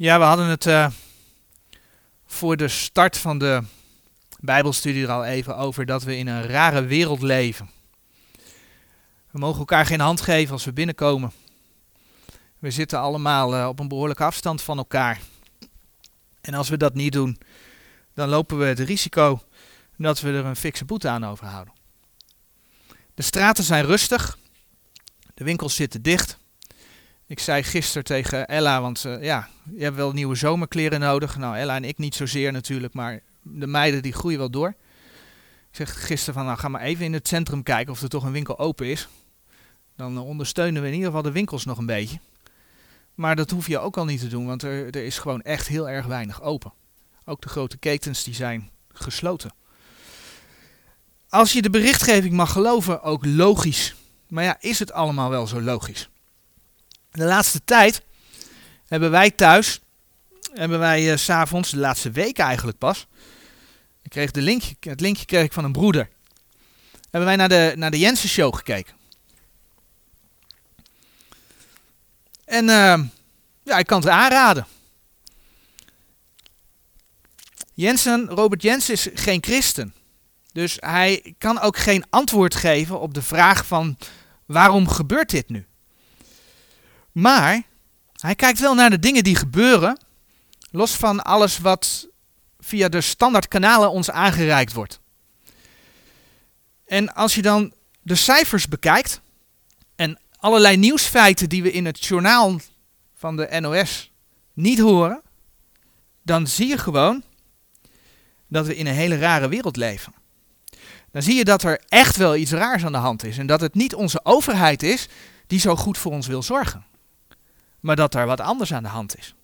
Ja, we hadden het uh, voor de start van de Bijbelstudie er al even over dat we in een rare wereld leven. We mogen elkaar geen hand geven als we binnenkomen. We zitten allemaal uh, op een behoorlijke afstand van elkaar. En als we dat niet doen, dan lopen we het risico dat we er een fikse boete aan overhouden. De straten zijn rustig, de winkels zitten dicht. Ik zei gisteren tegen Ella, want uh, ja, je hebt wel nieuwe zomerkleren nodig. Nou, Ella en ik niet zozeer natuurlijk, maar de meiden die groeien wel door. Ik zeg gisteren van, nou ga maar even in het centrum kijken of er toch een winkel open is. Dan ondersteunen we in ieder geval de winkels nog een beetje. Maar dat hoef je ook al niet te doen, want er, er is gewoon echt heel erg weinig open. Ook de grote ketens die zijn gesloten. Als je de berichtgeving mag geloven, ook logisch. Maar ja, is het allemaal wel zo logisch? De laatste tijd hebben wij thuis, hebben wij uh, s'avonds, de laatste week eigenlijk pas, ik kreeg de linkje, het linkje kreeg ik van een broeder, hebben wij naar de, naar de Jensen Show gekeken. En uh, ja, ik kan het aanraden. Jensen, Robert Jensen is geen christen. Dus hij kan ook geen antwoord geven op de vraag van waarom gebeurt dit nu? Maar hij kijkt wel naar de dingen die gebeuren, los van alles wat via de standaard kanalen ons aangereikt wordt. En als je dan de cijfers bekijkt en allerlei nieuwsfeiten die we in het journaal van de NOS niet horen, dan zie je gewoon dat we in een hele rare wereld leven. Dan zie je dat er echt wel iets raars aan de hand is en dat het niet onze overheid is die zo goed voor ons wil zorgen maar dat er wat anders aan de hand is.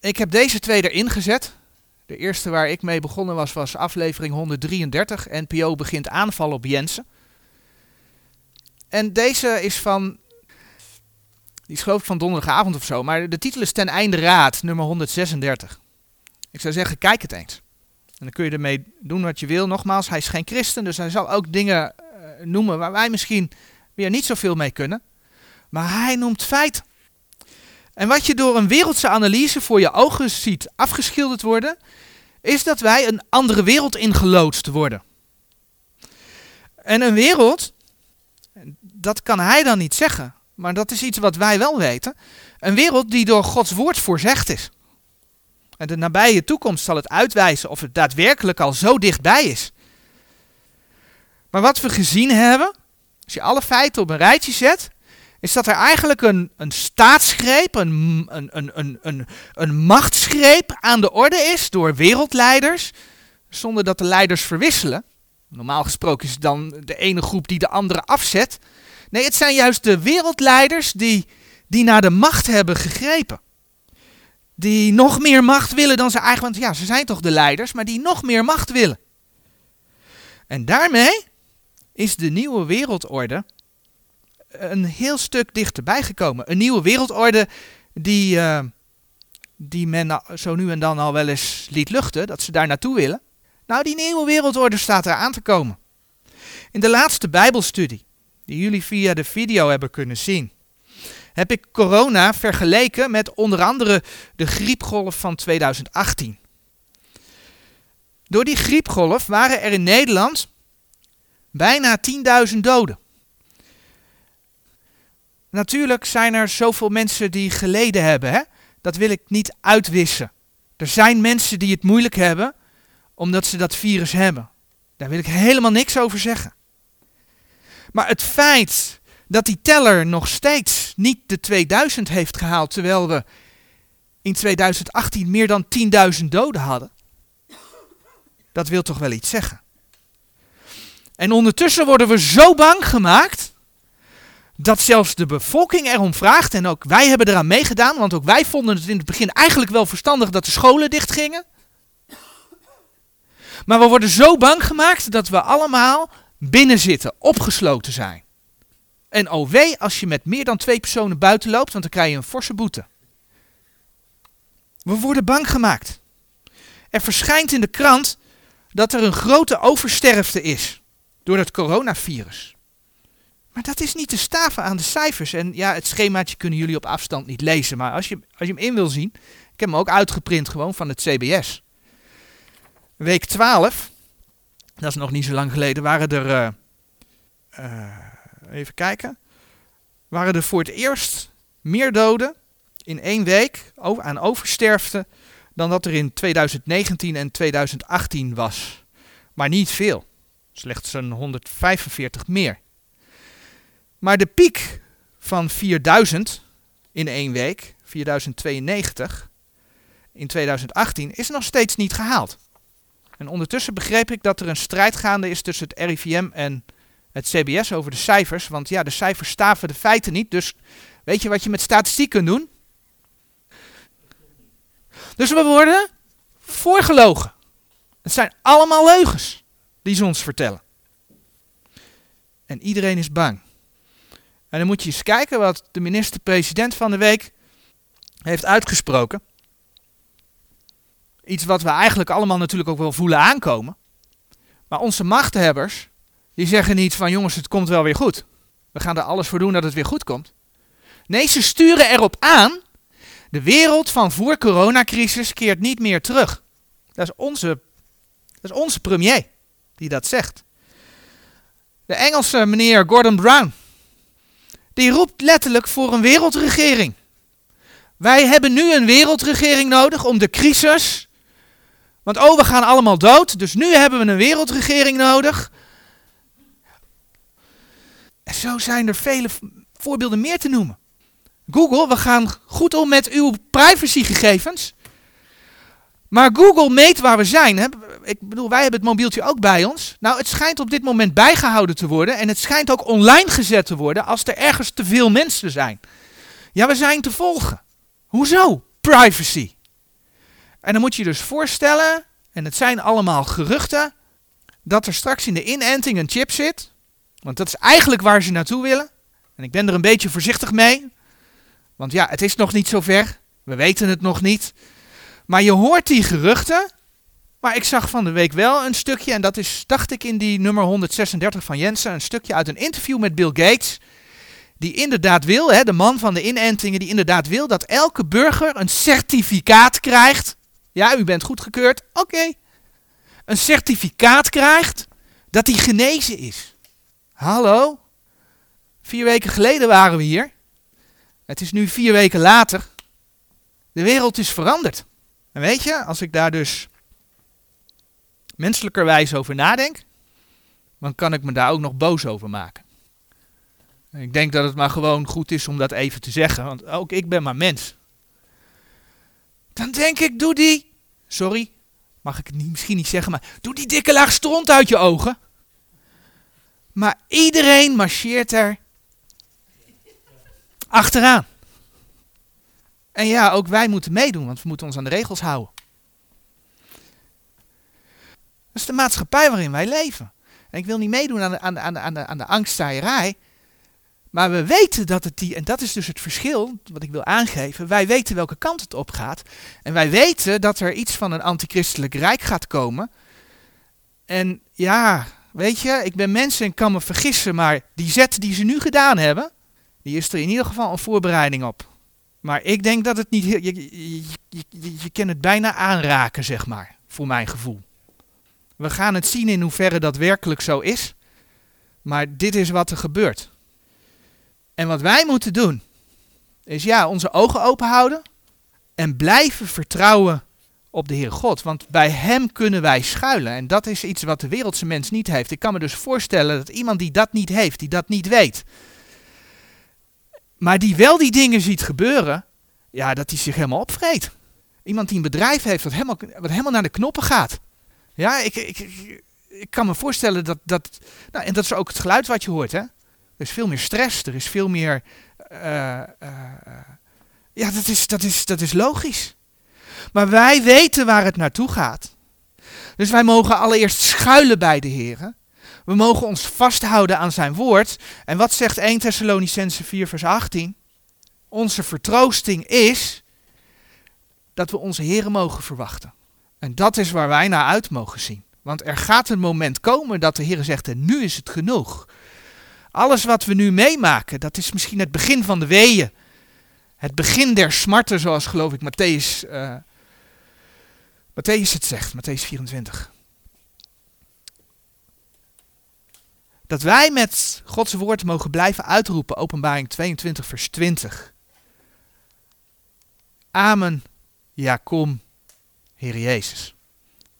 Ik heb deze twee erin gezet. De eerste waar ik mee begonnen was, was aflevering 133. NPO begint aanvallen op Jensen. En deze is van, die is van donderdagavond of zo, maar de titel is Ten Einde Raad, nummer 136. Ik zou zeggen, kijk het eens. En dan kun je ermee doen wat je wil. Nogmaals, hij is geen christen, dus hij zal ook dingen uh, noemen waar wij misschien weer niet zoveel mee kunnen. Maar hij noemt feit. En wat je door een wereldse analyse voor je ogen ziet afgeschilderd worden, is dat wij een andere wereld ingeloodst worden. En een wereld, dat kan hij dan niet zeggen, maar dat is iets wat wij wel weten. Een wereld die door Gods woord voorzegd is. En de nabije toekomst zal het uitwijzen of het daadwerkelijk al zo dichtbij is. Maar wat we gezien hebben, als je alle feiten op een rijtje zet, is dat er eigenlijk een, een staatsgreep, een, een, een, een, een, machtsgreep aan de orde is door wereldleiders, zonder dat de leiders verwisselen. Normaal gesproken is het dan de ene groep die de andere afzet. Nee, het zijn juist de wereldleiders die, die naar de macht hebben gegrepen. Die nog meer macht willen dan ze eigenlijk, want ja, ze zijn toch de leiders, maar die nog meer macht willen. En daarmee is de nieuwe wereldorde een heel stuk dichterbij gekomen. Een nieuwe wereldorde die, uh, die men zo nu en dan al wel eens liet luchten, dat ze daar naartoe willen. Nou, die nieuwe wereldorde staat er aan te komen. In de laatste Bijbelstudie, die jullie via de video hebben kunnen zien, heb ik corona vergeleken met onder andere de griepgolf van 2018. Door die griepgolf waren er in Nederland bijna 10.000 doden. Natuurlijk zijn er zoveel mensen die geleden hebben. Hè? Dat wil ik niet uitwissen. Er zijn mensen die het moeilijk hebben omdat ze dat virus hebben. Daar wil ik helemaal niks over zeggen. Maar het feit dat die teller nog steeds niet de 2000 heeft gehaald, terwijl we in 2018 meer dan 10.000 doden hadden, dat wil toch wel iets zeggen. En ondertussen worden we zo bang gemaakt dat zelfs de bevolking erom vraagt. En ook wij hebben eraan meegedaan, want ook wij vonden het in het begin eigenlijk wel verstandig dat de scholen dichtgingen. Maar we worden zo bang gemaakt dat we allemaal binnen zitten, opgesloten zijn. En oh wee als je met meer dan twee personen buiten loopt, want dan krijg je een forse boete. We worden bang gemaakt. Er verschijnt in de krant dat er een grote oversterfte is door het coronavirus. Maar dat is niet te staven aan de cijfers. En ja, het schemaatje kunnen jullie op afstand niet lezen. Maar als je, als je hem in wil zien, ik heb hem ook uitgeprint gewoon van het CBS. Week 12, dat is nog niet zo lang geleden, waren er, uh, uh, even kijken, waren er voor het eerst meer doden in één week aan oversterfte dan dat er in 2019 en 2018 was. Maar niet veel, slechts een 145 meer. Maar de piek van 4000 in één week, 4092, in 2018 is nog steeds niet gehaald. En ondertussen begreep ik dat er een strijd gaande is tussen het RIVM en het CBS over de cijfers. Want ja, de cijfers staven de feiten niet. Dus weet je wat je met statistiek kunt doen? Dus we worden voorgelogen. Het zijn allemaal leugens die ze ons vertellen. En iedereen is bang. En dan moet je eens kijken wat de minister-president van de week heeft uitgesproken. Iets wat we eigenlijk allemaal natuurlijk ook wel voelen aankomen. Maar onze machthebbers, die zeggen niet van jongens, het komt wel weer goed. We gaan er alles voor doen dat het weer goed komt. Nee, ze sturen erop aan. De wereld van voor coronacrisis keert niet meer terug. Dat is onze, dat is onze premier die dat zegt. De Engelse meneer Gordon Brown, die roept letterlijk voor een wereldregering. Wij hebben nu een wereldregering nodig om de crisis. Want oh, we gaan allemaal dood, dus nu hebben we een wereldregering nodig. En zo zijn er vele voorbeelden meer te noemen. Google, we gaan goed om met uw privacygegevens. Maar Google meet waar we zijn. Ik bedoel, wij hebben het mobieltje ook bij ons. Nou, het schijnt op dit moment bijgehouden te worden. En het schijnt ook online gezet te worden als er ergens te veel mensen zijn. Ja, we zijn te volgen. Hoezo? Privacy. En dan moet je je dus voorstellen, en het zijn allemaal geruchten, dat er straks in de inenting een chip zit. Want dat is eigenlijk waar ze naartoe willen. En ik ben er een beetje voorzichtig mee. Want ja, het is nog niet zo ver. We weten het nog niet. Maar je hoort die geruchten. Maar ik zag van de week wel een stukje, en dat is, dacht ik, in die nummer 136 van Jensen, een stukje uit een interview met Bill Gates. Die inderdaad wil, hè, de man van de inentingen, die inderdaad wil dat elke burger een certificaat krijgt. Ja, u bent goedgekeurd. Oké. Een certificaat krijgt dat hij genezen is. Hallo? Vier weken geleden waren we hier. Het is nu vier weken later. De wereld is veranderd. En weet je, als ik daar dus menselijkerwijs over nadenk, dan kan ik me daar ook nog boos over maken. Ik denk dat het maar gewoon goed is om dat even te zeggen, want ook ik ben maar mens. Dan denk ik, doe die, sorry, mag ik het niet, misschien niet zeggen, maar doe die dikke laag stront uit je ogen. Maar iedereen marcheert er achteraan. En ja, ook wij moeten meedoen, want we moeten ons aan de regels houden. Dat is de maatschappij waarin wij leven. En ik wil niet meedoen aan de, aan aan aan aan de. Maar we weten dat het die, en dat is dus het verschil wat ik wil aangeven. Wij weten welke kant het op gaat. En wij weten dat er iets van een antichristelijk rijk gaat komen. En ja, weet je, ik ben mensen en kan me vergissen, maar die zet die ze nu gedaan hebben, die is er in ieder geval een voorbereiding op. Maar ik denk dat het niet. Je, je, je, je kan het bijna aanraken, zeg maar, voor mijn gevoel. We gaan het zien in hoeverre dat werkelijk zo is. Maar dit is wat er gebeurt. En wat wij moeten doen, is ja, onze ogen open houden. En blijven vertrouwen op de Heer God. Want bij Hem kunnen wij schuilen. En dat is iets wat de wereldse mens niet heeft. Ik kan me dus voorstellen dat iemand die dat niet heeft, die dat niet weet, maar die wel die dingen ziet gebeuren, ja, dat hij zich helemaal opvreet. Iemand die een bedrijf heeft helemaal, wat helemaal naar de knoppen gaat. Ja, ik, ik, ik, kan me voorstellen dat, dat, nou, en dat is ook het geluid wat je hoort, hè. Er is veel meer stress, er is veel meer, uh, uh, ja, dat is, dat, is, dat is logisch. Maar wij weten waar het naartoe gaat. Dus wij mogen allereerst schuilen bij de Heer. We mogen ons vasthouden aan zijn woord. En wat zegt 1 Thessalonicense 4 vers 18? Onze vertroosting is dat we onze Heren mogen verwachten. En dat is waar wij naar uit mogen zien. Want er gaat een moment komen dat de Heer zegt, en nu is het genoeg. Alles wat we nu meemaken, dat is misschien het begin van de weeën. Het begin der smarten, zoals geloof ik Matthäus, uh, Matthäus het zegt, Matthäus 24. Dat wij met Gods woord mogen blijven uitroepen, openbaring 22 vers 20. Amen, ja kom, Heer Jezus.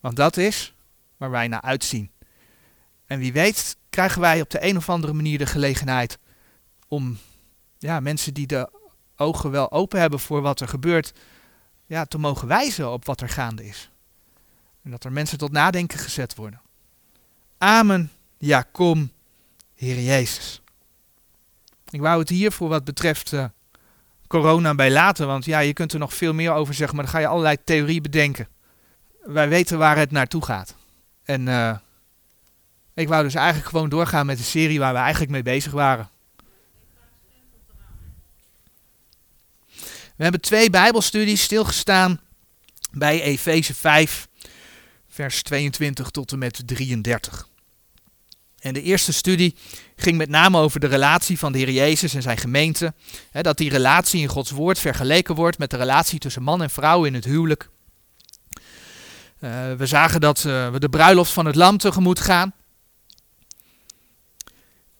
Want dat is waar wij naar uitzien. En wie weet krijgen wij op de een of andere manier de gelegenheid om ja, mensen die de ogen wel open hebben voor wat er gebeurt, ja, te mogen wijzen op wat er gaande is. En dat er mensen tot nadenken gezet worden. Amen, ja kom, Heer Jezus. Ik wou het hier voor wat betreft uh, corona bij laten, want ja, je kunt er nog veel meer over zeggen, maar dan ga je allerlei theorie bedenken. Wij weten waar het naartoe gaat. En uh, ik wou dus eigenlijk gewoon doorgaan met de serie waar we eigenlijk mee bezig waren. We hebben twee Bijbelstudies stilgestaan bij Efeze 5, vers 22 tot en met 33. En de eerste studie ging met name over de relatie van de Heer Jezus en zijn gemeente. dat die relatie in Gods woord vergeleken wordt met de relatie tussen man en vrouw in het huwelijk. Uh, we zagen dat uh, we de bruiloft van het lam tegemoet gaan.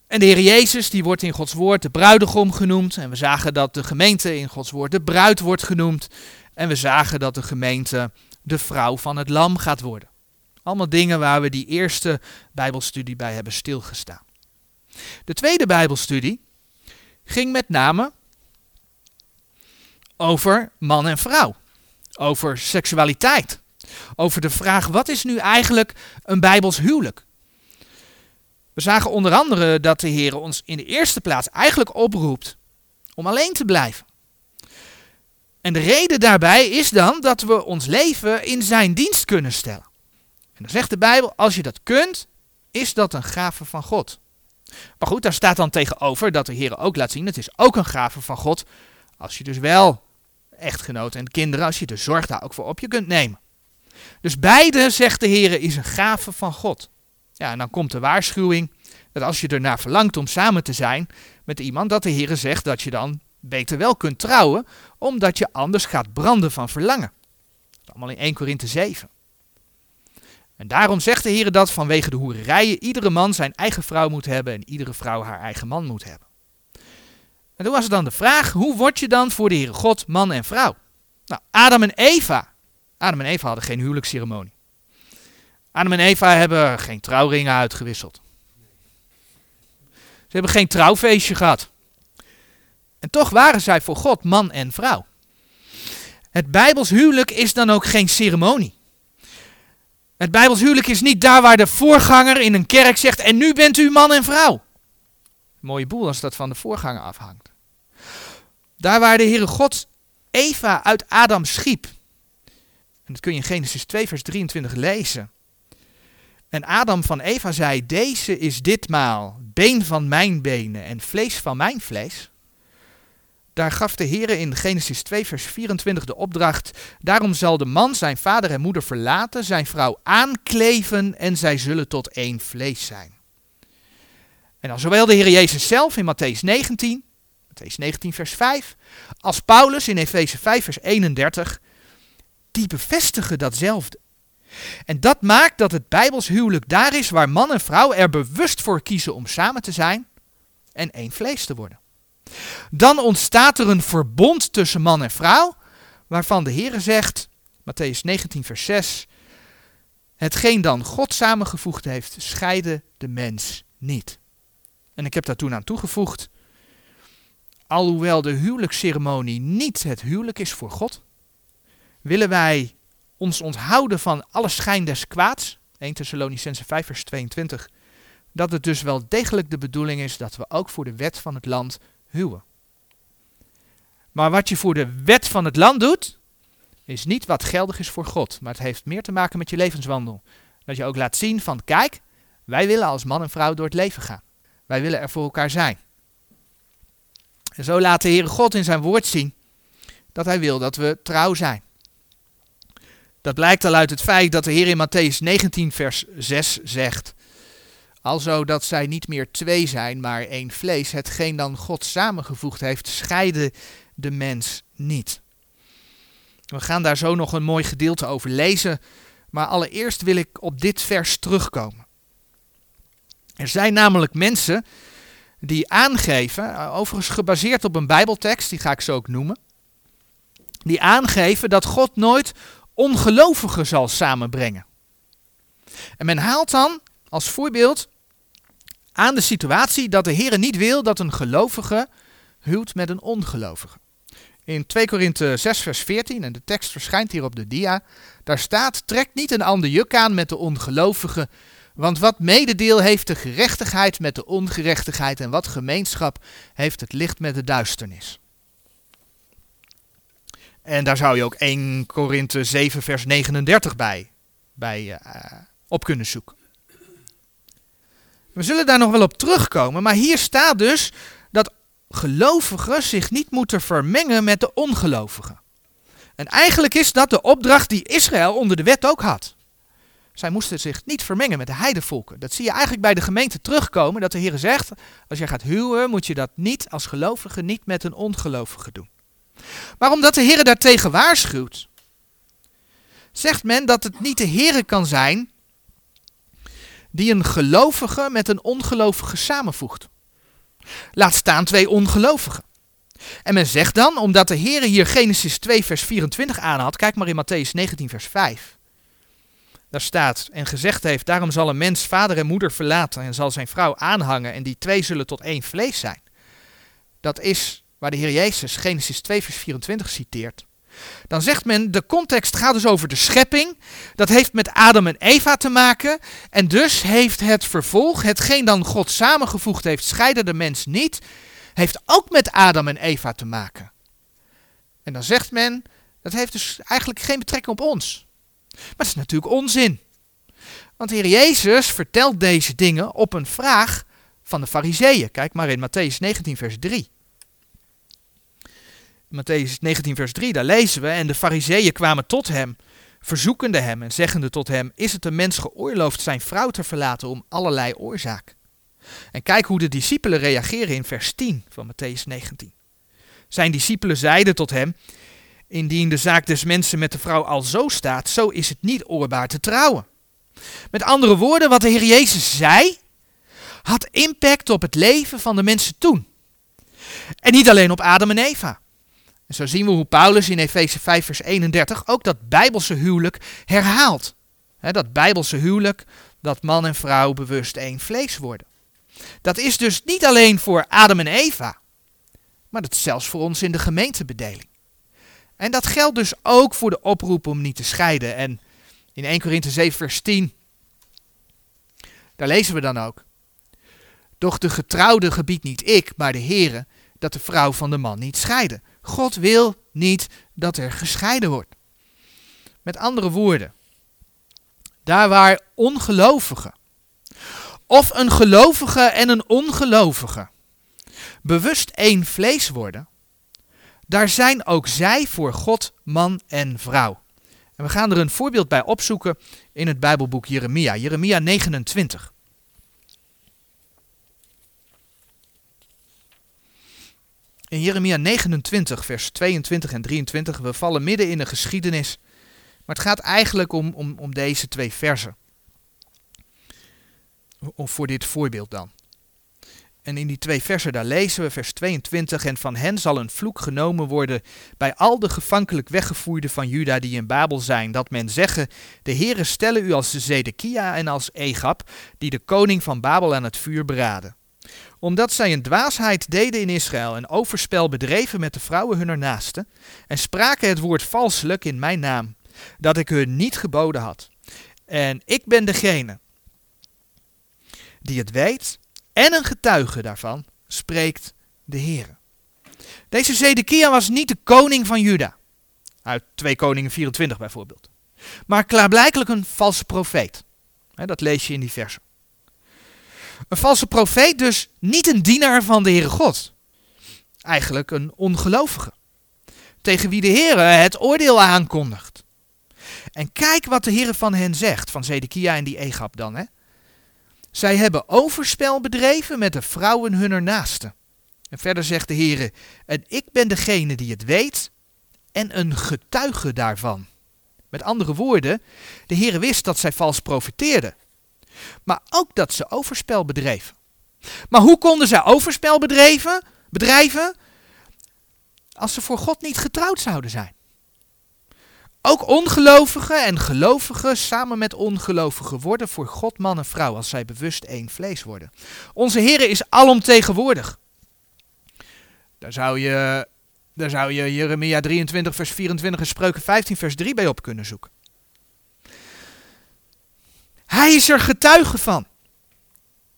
En de Heer Jezus, die wordt in Gods woord de bruidegom genoemd. En we zagen dat de gemeente in Gods woord de bruid wordt genoemd. En we zagen dat de gemeente de vrouw van het lam gaat worden. Allemaal dingen waar we die eerste Bijbelstudie bij hebben stilgestaan. De tweede Bijbelstudie ging met name over man en vrouw. Over seksualiteit. Over de vraag: wat is nu eigenlijk een Bijbels huwelijk? We zagen onder andere dat de Heer ons in de eerste plaats eigenlijk oproept om alleen te blijven. En de reden daarbij is dan dat we ons leven in zijn dienst kunnen stellen. En dan zegt de Bijbel, als je dat kunt, is dat een gave van God. Maar goed, daar staat dan tegenover dat de Heer ook laat zien, het is ook een gave van God, als je dus wel echtgenoten en kinderen, als je de zorg daar ook voor op je kunt nemen. Dus beide, zegt de Heer, is een gave van God. Ja, en dan komt de waarschuwing dat als je ernaar verlangt om samen te zijn met iemand, dat de Heer zegt dat je dan beter wel kunt trouwen, omdat je anders gaat branden van verlangen. Allemaal in 1 Korinthe 7. En daarom zegt de Heer dat vanwege de hoererijen iedere man zijn eigen vrouw moet hebben en iedere vrouw haar eigen man moet hebben. En toen was het dan de vraag, hoe word je dan voor de Heere God man en vrouw? Nou, Adam en Eva. Adam en Eva hadden geen huwelijksceremonie. Adam en Eva hebben geen trouwringen uitgewisseld. Ze hebben geen trouwfeestje gehad. En toch waren zij voor God man en vrouw. Het Bijbels huwelijk is dan ook geen ceremonie. Het Bijbels huwelijk is niet daar waar de voorganger in een kerk zegt: En nu bent u man en vrouw. Mooie boel als dat van de voorganger afhangt. Daar waar de Heere God Eva uit Adam schiep. En dat kun je in Genesis 2, vers 23 lezen. En Adam van Eva zei: Deze is ditmaal been van mijn benen en vlees van mijn vlees. Daar gaf de Heer in Genesis 2, vers 24 de opdracht: Daarom zal de man zijn vader en moeder verlaten, zijn vrouw aankleven en zij zullen tot één vlees zijn. En dan zowel de Heer Jezus zelf in Matthäus 19, Matthäus 19, vers 5, als Paulus in Efeze 5, vers 31, die bevestigen datzelfde. En dat maakt dat het Bijbels huwelijk daar is waar man en vrouw er bewust voor kiezen om samen te zijn en één vlees te worden. Dan ontstaat er een verbond tussen man en vrouw, waarvan de Heer zegt, Matthäus 19, vers 6, hetgeen dan God samengevoegd heeft, scheide de mens niet. En ik heb daar toen aan toegevoegd, alhoewel de huwelijksceremonie niet het huwelijk is voor God, willen wij ons onthouden van alle schijn des kwaads, 1 Thessalonicense 5 vers 22, dat het dus wel degelijk de bedoeling is dat we ook voor de wet van het land huwen. Maar wat je voor de wet van het land doet, is niet wat geldig is voor God, maar het heeft meer te maken met je levenswandel. Dat je ook laat zien van, kijk, wij willen als man en vrouw door het leven gaan. Wij willen er voor elkaar zijn. En zo laat de Heere God in zijn woord zien dat hij wil dat we trouw zijn. Dat blijkt al uit het feit dat de Heer in Matthäus 19, vers 6 zegt: Alzo dat zij niet meer twee zijn, maar één vlees. Hetgeen dan God samengevoegd heeft, scheiden de mens niet. We gaan daar zo nog een mooi gedeelte over lezen, maar allereerst wil ik op dit vers terugkomen. Er zijn namelijk mensen die aangeven, overigens gebaseerd op een Bijbeltekst, die ga ik zo ook noemen, die aangeven dat God nooit ongelovigen zal samenbrengen. En men haalt dan als voorbeeld aan de situatie dat de Heer niet wil dat een gelovige huwt met een ongelovige. In 2 Korinthe 6 vers 14, en de tekst verschijnt hier op de dia, daar staat, trek niet een ander juk aan met de ongelovige, want wat mededeel heeft de gerechtigheid met de ongerechtigheid en wat gemeenschap heeft het licht met de duisternis. En daar zou je ook 1 Korinthe 7 vers 39 bij, bij uh, op kunnen zoeken. We zullen daar nog wel op terugkomen, maar hier staat dus dat gelovigen zich niet moeten vermengen met de ongelovigen. En eigenlijk is dat de opdracht die Israël onder de wet ook had. Zij moesten zich niet vermengen met de heidevolken. Dat zie je eigenlijk bij de gemeente terugkomen, dat de Heer zegt, als je gaat huwen, moet je dat niet als gelovige, niet met een ongelovige doen. Maar omdat de Heer daartegen waarschuwt, zegt men dat het niet de Heer kan zijn die een gelovige met een ongelovige samenvoegt. Laat staan twee ongelovigen. En men zegt dan, omdat de Heer hier Genesis 2 vers 24 aanhaalt, kijk maar in Matthäus 19 vers 5. Daar staat, en gezegd heeft, daarom zal een mens vader en moeder verlaten en zal zijn vrouw aanhangen en die twee zullen tot één vlees zijn. Dat is waar de Heer Jezus Genesis 2 vers 24 citeert. Dan zegt men, de context gaat dus over de schepping. Dat heeft met Adam en Eva te maken. En dus heeft het vervolg, hetgeen dan God samengevoegd heeft, scheiden de mens niet, heeft ook met Adam en Eva te maken. En dan zegt men, dat heeft dus eigenlijk geen betrekking op ons. Maar dat is natuurlijk onzin. Want de Heer Jezus vertelt deze dingen op een vraag van de Fariseeën. Kijk maar in Matthäus 19, vers 3. Matthäus 19, vers 3, daar lezen we, en de fariseeën kwamen tot hem, verzoekende hem en zeggende tot hem, is het een mens geoorloofd zijn vrouw te verlaten om allerlei oorzaak? En kijk hoe de discipelen reageren in vers 10 van Matthäus 19. Zijn discipelen zeiden tot hem, indien de zaak des mensen met de vrouw al zo staat, zo is het niet oorbaar te trouwen. Met andere woorden, wat de Heer Jezus zei, had impact op het leven van de mensen toen. En niet alleen op Adam en Eva. En zo zien we hoe Paulus in Efeze 5 vers 31 ook dat bijbelse huwelijk herhaalt. dat bijbelse huwelijk, dat man en vrouw bewust één vlees worden. Dat is dus niet alleen voor Adam en Eva, maar dat is zelfs voor ons in de gemeentebedeling. En dat geldt dus ook voor de oproep om niet te scheiden. En in 1 Korinthe 7 vers 10, daar lezen we dan ook. Doch de getrouwde gebiedt niet ik, maar de Heere, dat de vrouw van de man niet scheiden. God wil niet dat er gescheiden wordt. Met andere woorden, daar waar ongelovigen of een gelovige en een ongelovige bewust één vlees worden, daar zijn ook zij voor God man en vrouw. En we gaan er een voorbeeld bij opzoeken in het Bijbelboek Jeremia, Jeremia 29. In Jeremia 29, vers 22 en 23, we vallen midden in de geschiedenis, maar het gaat eigenlijk om, om, om deze twee versen. Voor dit voorbeeld dan. En in die twee versen daar lezen we vers 22, en van hen zal een vloek genomen worden bij al de gevankelijk weggevoerden van Juda die in Babel zijn, dat men zeggen, de heren stellen u als Zedekia en als Egap, die de koning van Babel aan het vuur beraden omdat zij een dwaasheid deden in Israël en overspel bedreven met de vrouwen hunner naasten, en spraken het woord valselijk in mijn naam, dat ik hun niet geboden had. En ik ben degene die het weet en een getuige daarvan, spreekt de Heer. Deze Zedekia was niet de koning van Juda, uit 2 Koningen 24 bijvoorbeeld, maar klaarblijkelijk een valse profeet. Dat lees je in die versen. Een valse profeet dus niet een dienaar van de Heere God. Eigenlijk een ongelovige. Tegen wie de Heere het oordeel aankondigt. En kijk wat de Heere van hen zegt, van Zedekia en die Egap dan. Hè. Zij hebben overspel bedreven met de vrouwen hunner naasten. En verder zegt de Heer, en ik ben degene die het weet en een getuige daarvan. Met andere woorden, de Heer wist dat zij vals profeteerden, maar ook dat ze overspel bedreven. Maar hoe konden zij overspel bedreven, bedrijven als ze voor God niet getrouwd zouden zijn? Ook ongelovigen en gelovigen samen met ongelovigen worden voor God man en vrouw als zij bewust één vlees worden. Onze Heer is alomtegenwoordig. Daar zou je, daar zou je Jeremia 23 vers 24 en Spreuken 15 vers 3 bij op kunnen zoeken. Hij is er getuige van.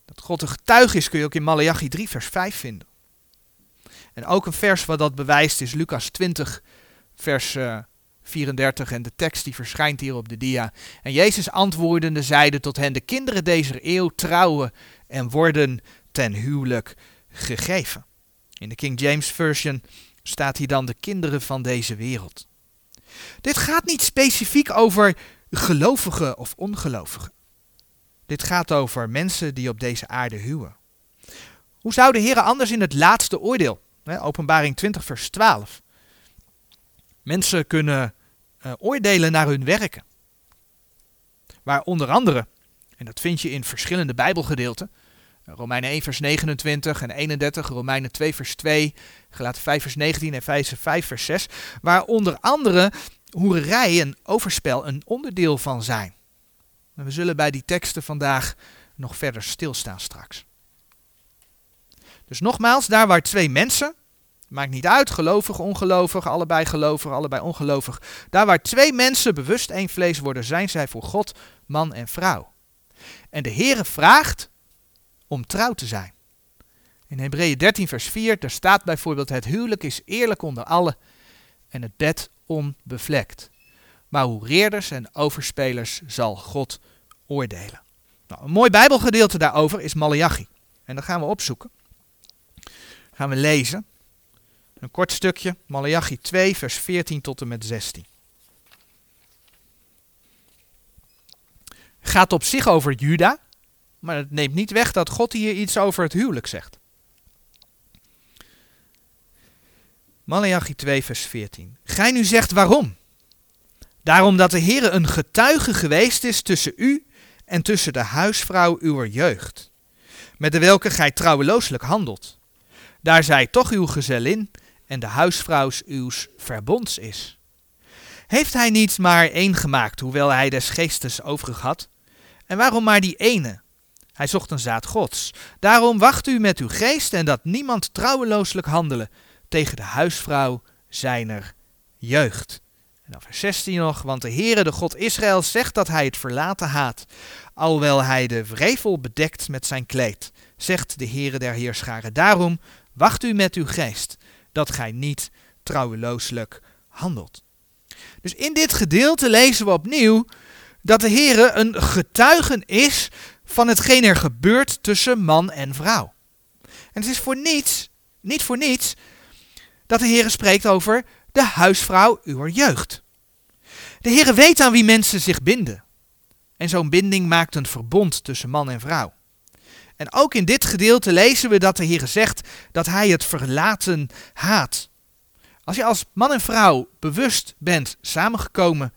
Dat God een getuige is kun je ook in Malachi 3 vers 5 vinden. En ook een vers wat dat bewijst is Lucas 20 vers uh, 34 en de tekst die verschijnt hier op de dia. En Jezus antwoordende zeide tot hen, de kinderen deze eeuw trouwen en worden ten huwelijk gegeven. In de King James Version staat hier dan de kinderen van deze wereld. Dit gaat niet specifiek over gelovigen of ongelovigen. Dit gaat over mensen die op deze aarde huwen. Hoe zou de Heer anders in het laatste oordeel, openbaring 20 vers 12, mensen kunnen uh, oordelen naar hun werken. Waar onder andere, en dat vind je in verschillende Bijbelgedeelten, Romeinen 1 vers 29 en 31, Romeinen 2 vers 2, Gelaten 5 vers 19 en 5 vers 6, waar onder andere hoererij en overspel een onderdeel van zijn. En we zullen bij die teksten vandaag nog verder stilstaan straks. Dus nogmaals, daar waar twee mensen Maakt niet uit, gelovig, ongelovig, allebei gelovig, allebei ongelovig. Daar waar twee mensen bewust één vlees worden, zijn zij voor God man en vrouw. En de Heere vraagt om trouw te zijn. In Hebreeën 13 vers 4, daar staat bijvoorbeeld het huwelijk is eerlijk onder allen en het bed onbevlekt. Maar hoe reerders en overspelers zal God oordelen. Nou, een mooi bijbelgedeelte daarover is Malachi. En dat gaan we opzoeken. Gaan we lezen. Een kort stukje, Malachi 2, vers 14 tot en met 16. Gaat op zich over Juda, maar het neemt niet weg dat God hier iets over het huwelijk zegt. Malachi 2, vers 14. Gij nu zegt waarom? Daarom dat de Heere een getuige geweest is tussen u en tussen de huisvrouw uw jeugd, met de welke gij trouwelooselijk handelt. Daar zij toch uw gezellin en de huisvrouws uws verbonds is. Heeft hij niet maar één gemaakt, hoewel hij des geestes overig had? En waarom maar die ene? Hij zocht een zaad gods. Daarom wacht u met uw geest en dat niemand trouwelooselijk handelen tegen de huisvrouw zijner jeugd. En dan vers 16 nog, want de Heere, de God Israël, zegt dat hij het verlaten haat, alwel hij de vrevel bedekt met zijn kleed, zegt de Heere der Heerscharen. Daarom wacht u met uw geest dat gij niet trouwelooselijk handelt. Dus in dit gedeelte lezen we opnieuw dat de Heer een getuige is van hetgeen er gebeurt tussen man en vrouw. En het is voor niets, niet voor niets, dat de Heer spreekt over de huisvrouw uw jeugd. De Heer weet aan wie mensen zich binden. En zo'n binding maakt een verbond tussen man en vrouw. En ook in dit gedeelte lezen we dat de Heer zegt dat hij het verlaten haat. Als je als man en vrouw bewust bent samengekomen,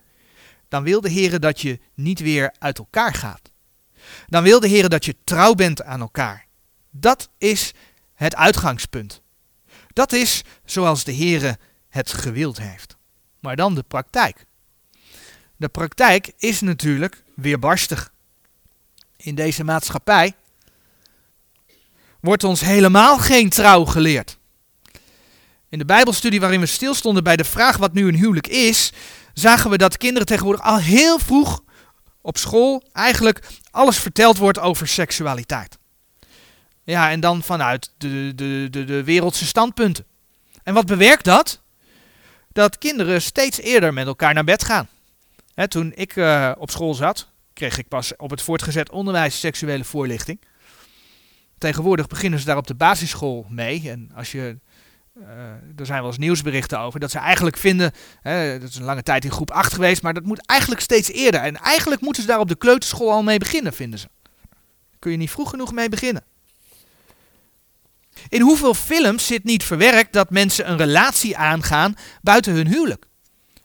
dan wil de Heer dat je niet weer uit elkaar gaat. Dan wil de Heer dat je trouw bent aan elkaar. Dat is het uitgangspunt. Dat is zoals de Heer het gewild heeft. Maar dan de praktijk. De praktijk is natuurlijk weerbarstig. In deze maatschappij wordt ons helemaal geen trouw geleerd. In de Bijbelstudie waarin we stilstonden bij de vraag wat nu een huwelijk is, zagen we dat kinderen tegenwoordig al heel vroeg op school eigenlijk alles verteld wordt over seksualiteit. Ja, en dan vanuit de, de, de, de wereldse standpunten. En wat bewerkt dat? Dat kinderen steeds eerder met elkaar naar bed gaan. toen ik uh, op school zat, kreeg ik pas op het voortgezet onderwijs seksuele voorlichting. Tegenwoordig beginnen ze daar op de basisschool mee. En als je, uh, er zijn wel eens nieuwsberichten over, dat ze eigenlijk vinden, dat is een lange tijd in groep 8 geweest, maar dat moet eigenlijk steeds eerder. En eigenlijk moeten ze daar op de kleuterschool al mee beginnen, vinden ze. kun je niet vroeg genoeg mee beginnen. In hoeveel films zit niet verwerkt dat mensen een relatie aangaan buiten hun huwelijk?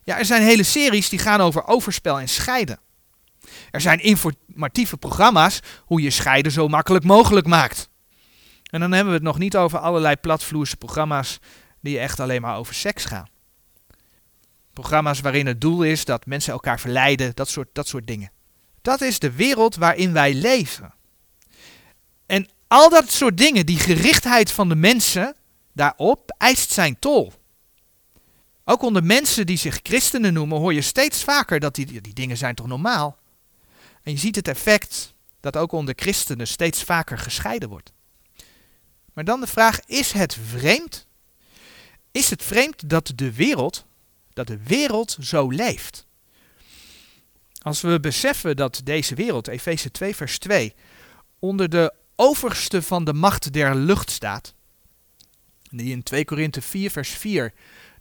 Ja, er zijn hele series die gaan over overspel en scheiden. Er zijn informatieve programma's hoe je scheiden zo makkelijk mogelijk maakt. En dan hebben we het nog niet over allerlei platvloerse programma's die echt alleen maar over seks gaan. Programma's waarin het doel is dat mensen elkaar verleiden, dat soort, dat soort dingen. Dat is de wereld waarin wij leven. Al dat soort dingen, die gerichtheid van de mensen daarop, eist zijn tol. Ook onder mensen die zich christenen noemen, hoor je steeds vaker dat die, die dingen zijn toch normaal. En je ziet het effect dat ook onder christenen steeds vaker gescheiden wordt. Maar dan de vraag, is het vreemd? Is het vreemd dat de wereld, dat de wereld zo leeft? Als we beseffen dat deze wereld, Efeze 2 vers 2, onder de overste van de macht der lucht staat, die in 2 Korinthe 4 vers 4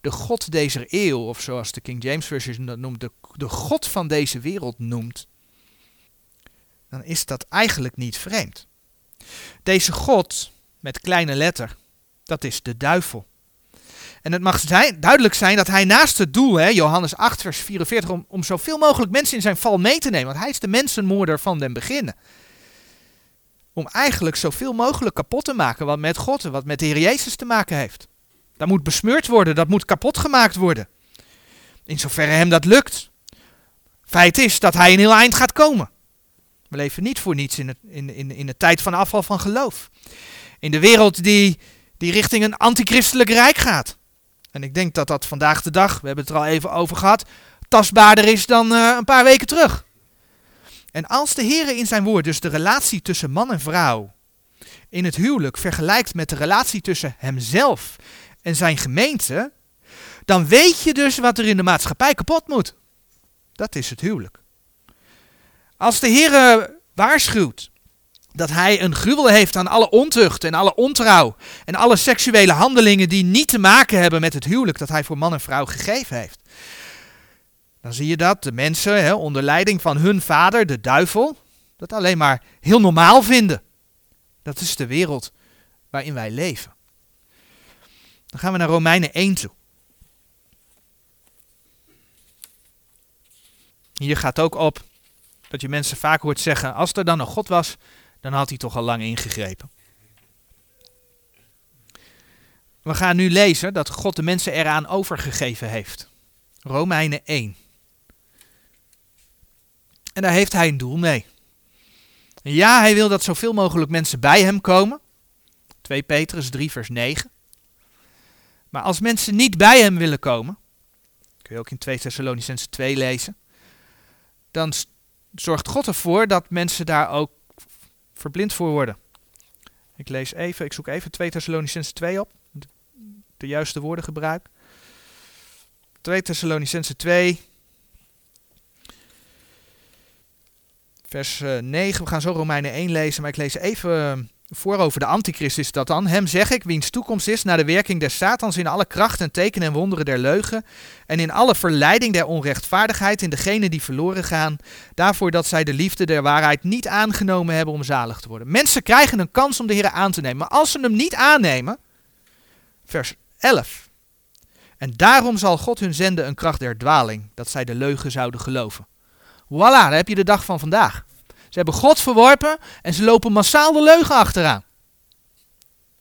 de God deze eeuw, of zoals de King James Version dat noemt, de, de God van deze wereld noemt, dan is dat eigenlijk niet vreemd. Deze God, met kleine letter, dat is de duivel. En het mag zijn, duidelijk zijn dat hij naast het doel, hè, Johannes 8, vers 44, om, om zoveel mogelijk mensen in zijn val mee te nemen, want hij is de mensenmoorder van den beginnen. Om eigenlijk zoveel mogelijk kapot te maken wat met God en wat met de Heer Jezus te maken heeft. Dat moet besmeurd worden, dat moet kapot gemaakt worden. In zoverre hem dat lukt. Feit is dat hij een heel eind gaat komen. We leven niet voor niets in, het, in, in, in de tijd van afval van geloof. In de wereld die, die richting een antichristelijk rijk gaat. En ik denk dat dat vandaag de dag, we hebben het er al even over gehad, tastbaarder is dan uh, een paar weken terug. En als de Heer in zijn woord dus de relatie tussen man en vrouw in het huwelijk vergelijkt met de relatie tussen hemzelf en zijn gemeente, dan weet je dus wat er in de maatschappij kapot moet. Dat is het huwelijk. Als de Heer waarschuwt dat hij een gruwel heeft aan alle ontucht en alle ontrouw en alle seksuele handelingen die niet te maken hebben met het huwelijk dat hij voor man en vrouw gegeven heeft. Dan zie je dat de mensen hè, onder leiding van hun vader, de duivel, dat alleen maar heel normaal vinden. Dat is de wereld waarin wij leven. Dan gaan we naar Romeinen 1 toe. Hier gaat ook op dat je mensen vaak hoort zeggen: als er dan een God was, dan had hij toch al lang ingegrepen. We gaan nu lezen dat God de mensen eraan overgegeven heeft. Romeinen 1. En daar heeft hij een doel mee. Ja, hij wil dat zoveel mogelijk mensen bij hem komen. 2 Petrus 3, vers 9. Maar als mensen niet bij hem willen komen, kun je ook in 2 Thessalonicense 2 lezen, dan zorgt God ervoor dat mensen daar ook verblind voor worden. Ik lees even, ik zoek even 2 Thessalonicense 2 op, de, juiste woorden gebruik. 2 Thessalonicense 2, vers 9. Eh, We gaan zo Romeinen 1 lezen, maar ik lees even voor over de antichrist is dat dan. Hem zeg ik, wiens toekomst is naar de werking des Satans in alle kracht en tekenen en wonderen der leugen en in alle verleiding der onrechtvaardigheid in degenen die verloren gaan, daarvoor dat zij de liefde der waarheid niet aangenomen hebben om zalig te worden. Mensen krijgen een kans om de Heer aan te nemen, maar als ze hem niet aannemen, vers 11, en daarom zal God hun zenden een kracht der dwaling, dat zij de leugen zouden geloven. Voilà, daar heb je de dag van vandaag. Ze hebben God verworpen en ze lopen massaal de leugen achteraan.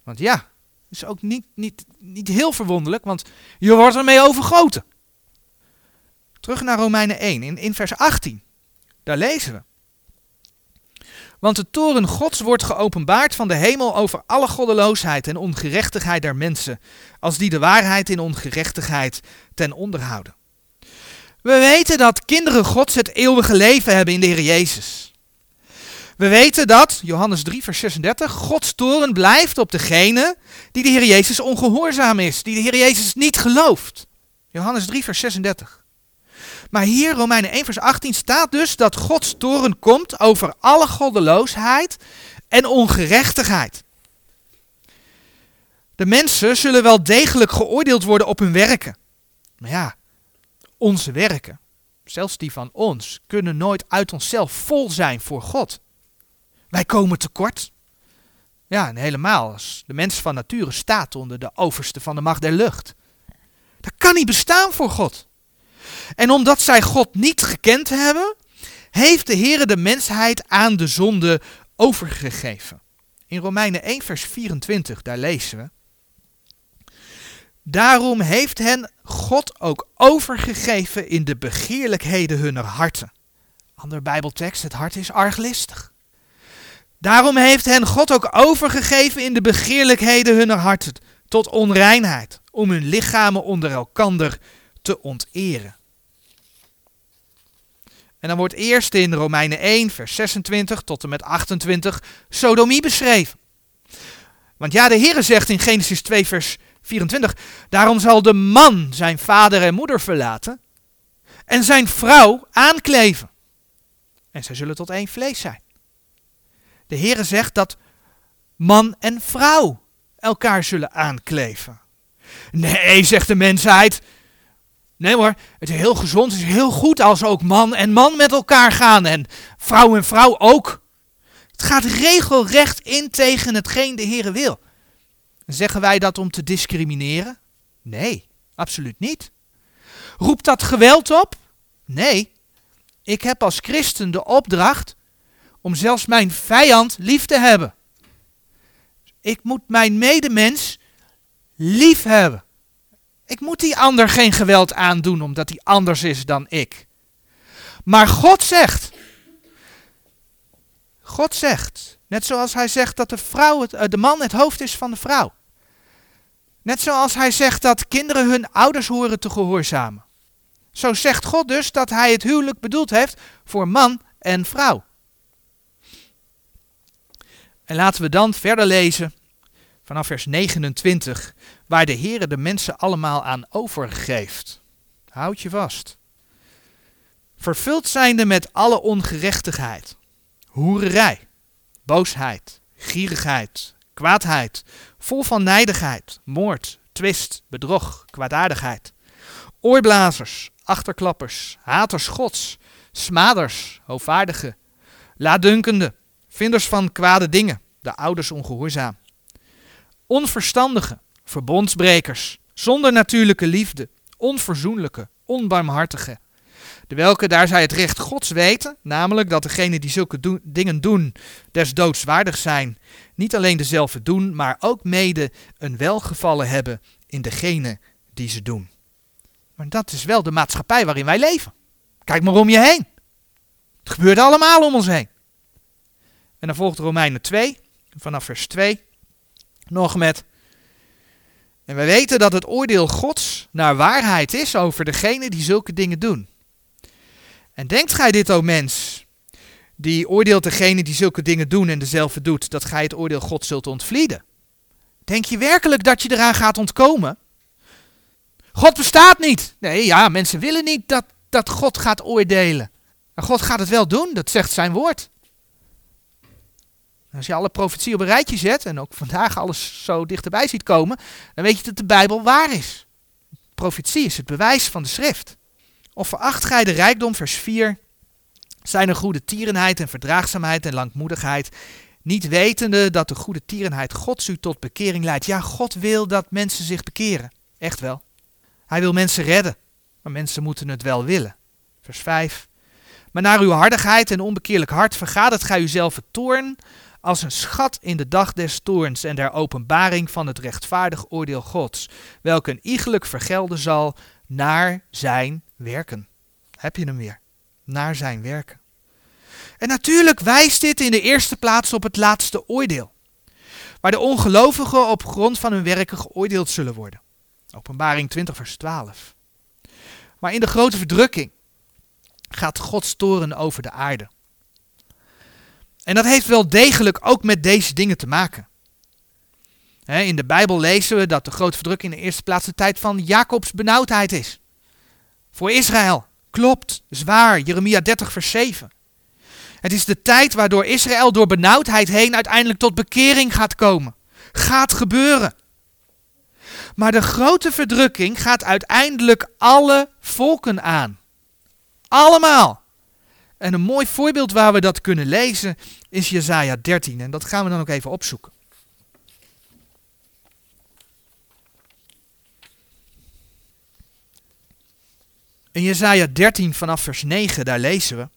Want ja, is ook niet, niet, niet heel verwonderlijk, want je wordt ermee overgoten. Terug naar Romeinen 1, in, in vers 18. Daar lezen we. Want de toren Gods wordt geopenbaard van de hemel over alle goddeloosheid en ongerechtigheid der mensen, als die de waarheid in ongerechtigheid ten onder houden. We weten dat kinderen Gods het eeuwige leven hebben in de Heer Jezus. We weten dat, Johannes 3, vers 36, Gods toren blijft op degene die de Heer Jezus ongehoorzaam is, die de Heer Jezus niet gelooft. Johannes 3, vers 36. Maar hier, Romeinen 1, vers 18, staat dus dat Gods toren komt over alle goddeloosheid en ongerechtigheid. De mensen zullen wel degelijk geoordeeld worden op hun werken. Maar ja, onze werken, zelfs die van ons, kunnen nooit uit onszelf vol zijn voor God. Wij komen tekort. Ja, en helemaal de mens van nature staat onder de overste van de macht der lucht. Dat kan niet bestaan voor God. En omdat zij God niet gekend hebben, heeft de Heer de mensheid aan de zonde overgegeven. In Romeinen 1, vers 24, daar lezen we. Daarom heeft hen God ook overgegeven in de begeerlijkheden hunner harten. Ander Bijbeltekst, het hart is arglistig. Daarom heeft hen God ook overgegeven in de begeerlijkheden hunner harten, tot onreinheid, om hun lichamen onder elkander te onteren. En dan wordt eerst in Romeinen 1, vers 26 tot en met 28 sodomie beschreven. Want ja, de Heere zegt in Genesis 2, vers 24, daarom zal de man zijn vader en moeder verlaten en zijn vrouw aankleven. En zij zullen tot één vlees zijn. De Heere zegt dat man en vrouw elkaar zullen aankleven. Nee, zegt de mensheid. Nee hoor, het is heel gezond, het is heel goed als ook man en man met elkaar gaan en vrouw en vrouw ook. Het gaat regelrecht in tegen hetgeen de Heere wil. Zeggen wij dat om te discrimineren? Nee, absoluut niet. Roept dat geweld op? Nee. Ik heb als christen de opdracht om zelfs mijn vijand lief te hebben. Ik moet mijn medemens lief hebben. Ik moet die ander geen geweld aandoen omdat hij anders is dan ik. Maar God zegt, God zegt, net zoals hij zegt dat de, vrouw het, eh, de man het hoofd is van de vrouw. Net zoals hij zegt dat kinderen hun ouders horen te gehoorzamen. Zo zegt God dus dat hij het huwelijk bedoeld heeft voor man en vrouw. En laten we dan verder lezen vanaf vers 29, waar de Heere de mensen allemaal aan overgeeft. Houd je vast. Vervuld zijnde met alle ongerechtigheid, hoererij, boosheid, gierigheid, kwaadheid, vol van nijdigheid, moord, twist, bedrog, kwaadaardigheid, oorblazers, achterklappers, haters gods, smaders, hoofvaardigen, laaddunkende, vinders van kwade dingen, de ouders ongehoorzaam, onverstandige, verbondsbrekers, zonder natuurlijke liefde, onverzoenlijke, onbarmhartige, de welke, daar zij het recht Gods weten, namelijk dat degenen die zulke dingen doen, des doods waardig zijn, niet alleen dezelfde doen, maar ook mede een welgevallen hebben in degene die ze doen. Maar dat is wel de maatschappij waarin wij leven. Kijk maar om je heen. Het gebeurt allemaal om ons heen. En dan volgt Romeinen 2, vanaf vers 2, nog met. En wij weten dat het oordeel Gods naar waarheid is over degene die zulke dingen doen. En denkt gij dit, o mens, die oordeelt degene die zulke dingen doen en dezelfde doet, dat gij het oordeel God zult ontvlieden? Denk je werkelijk dat je eraan gaat ontkomen? God bestaat niet. Nee, ja, mensen willen niet dat, dat God gaat oordelen. Maar God gaat het wel doen, dat zegt zijn woord. Als je alle profetie op een rijtje zet en ook vandaag alles zo dichterbij ziet komen, dan weet je dat de Bijbel waar is. Profetie is het bewijs van de schrift. Of veracht gij de rijkdom, vers 4, zijn er goede tierenheid en verdraagzaamheid en langmoedigheid, niet wetende dat de goede tierenheid Gods u tot bekering leidt. Ja, God wil dat mensen zich bekeren. Echt wel. Hij wil mensen redden, maar mensen moeten het wel willen. Vers 5. Maar naar uw hardigheid en onbekeerlijk hart vergadert gij uzelf het toorn als een schat in de dag des toorns en der openbaring van het rechtvaardig oordeel Gods, welke een iegelijk vergelden zal naar zijn werken. Heb je hem weer? Naar zijn werken. En natuurlijk wijst dit in de eerste plaats op het laatste oordeel, waar de ongelovigen op grond van hun werken geoordeeld zullen worden. Openbaring 20, vers 12. Maar in de grote verdrukking gaat Gods toren over de aarde. En dat heeft wel degelijk ook met deze dingen te maken. In de Bijbel lezen we dat de grote verdrukking in de eerste plaats de tijd van Jacobs benauwdheid is. Voor Israël. Klopt, zwaar. Jeremia 30, vers 7. Het is de tijd waardoor Israël door benauwdheid heen uiteindelijk tot bekering gaat komen. Gaat gebeuren. Maar de grote verdrukking gaat uiteindelijk alle volken aan. Allemaal. En een mooi voorbeeld waar we dat kunnen lezen is Jesaja 13. En dat gaan we dan ook even opzoeken. In Jesaja 13 vanaf vers 9, daar lezen we.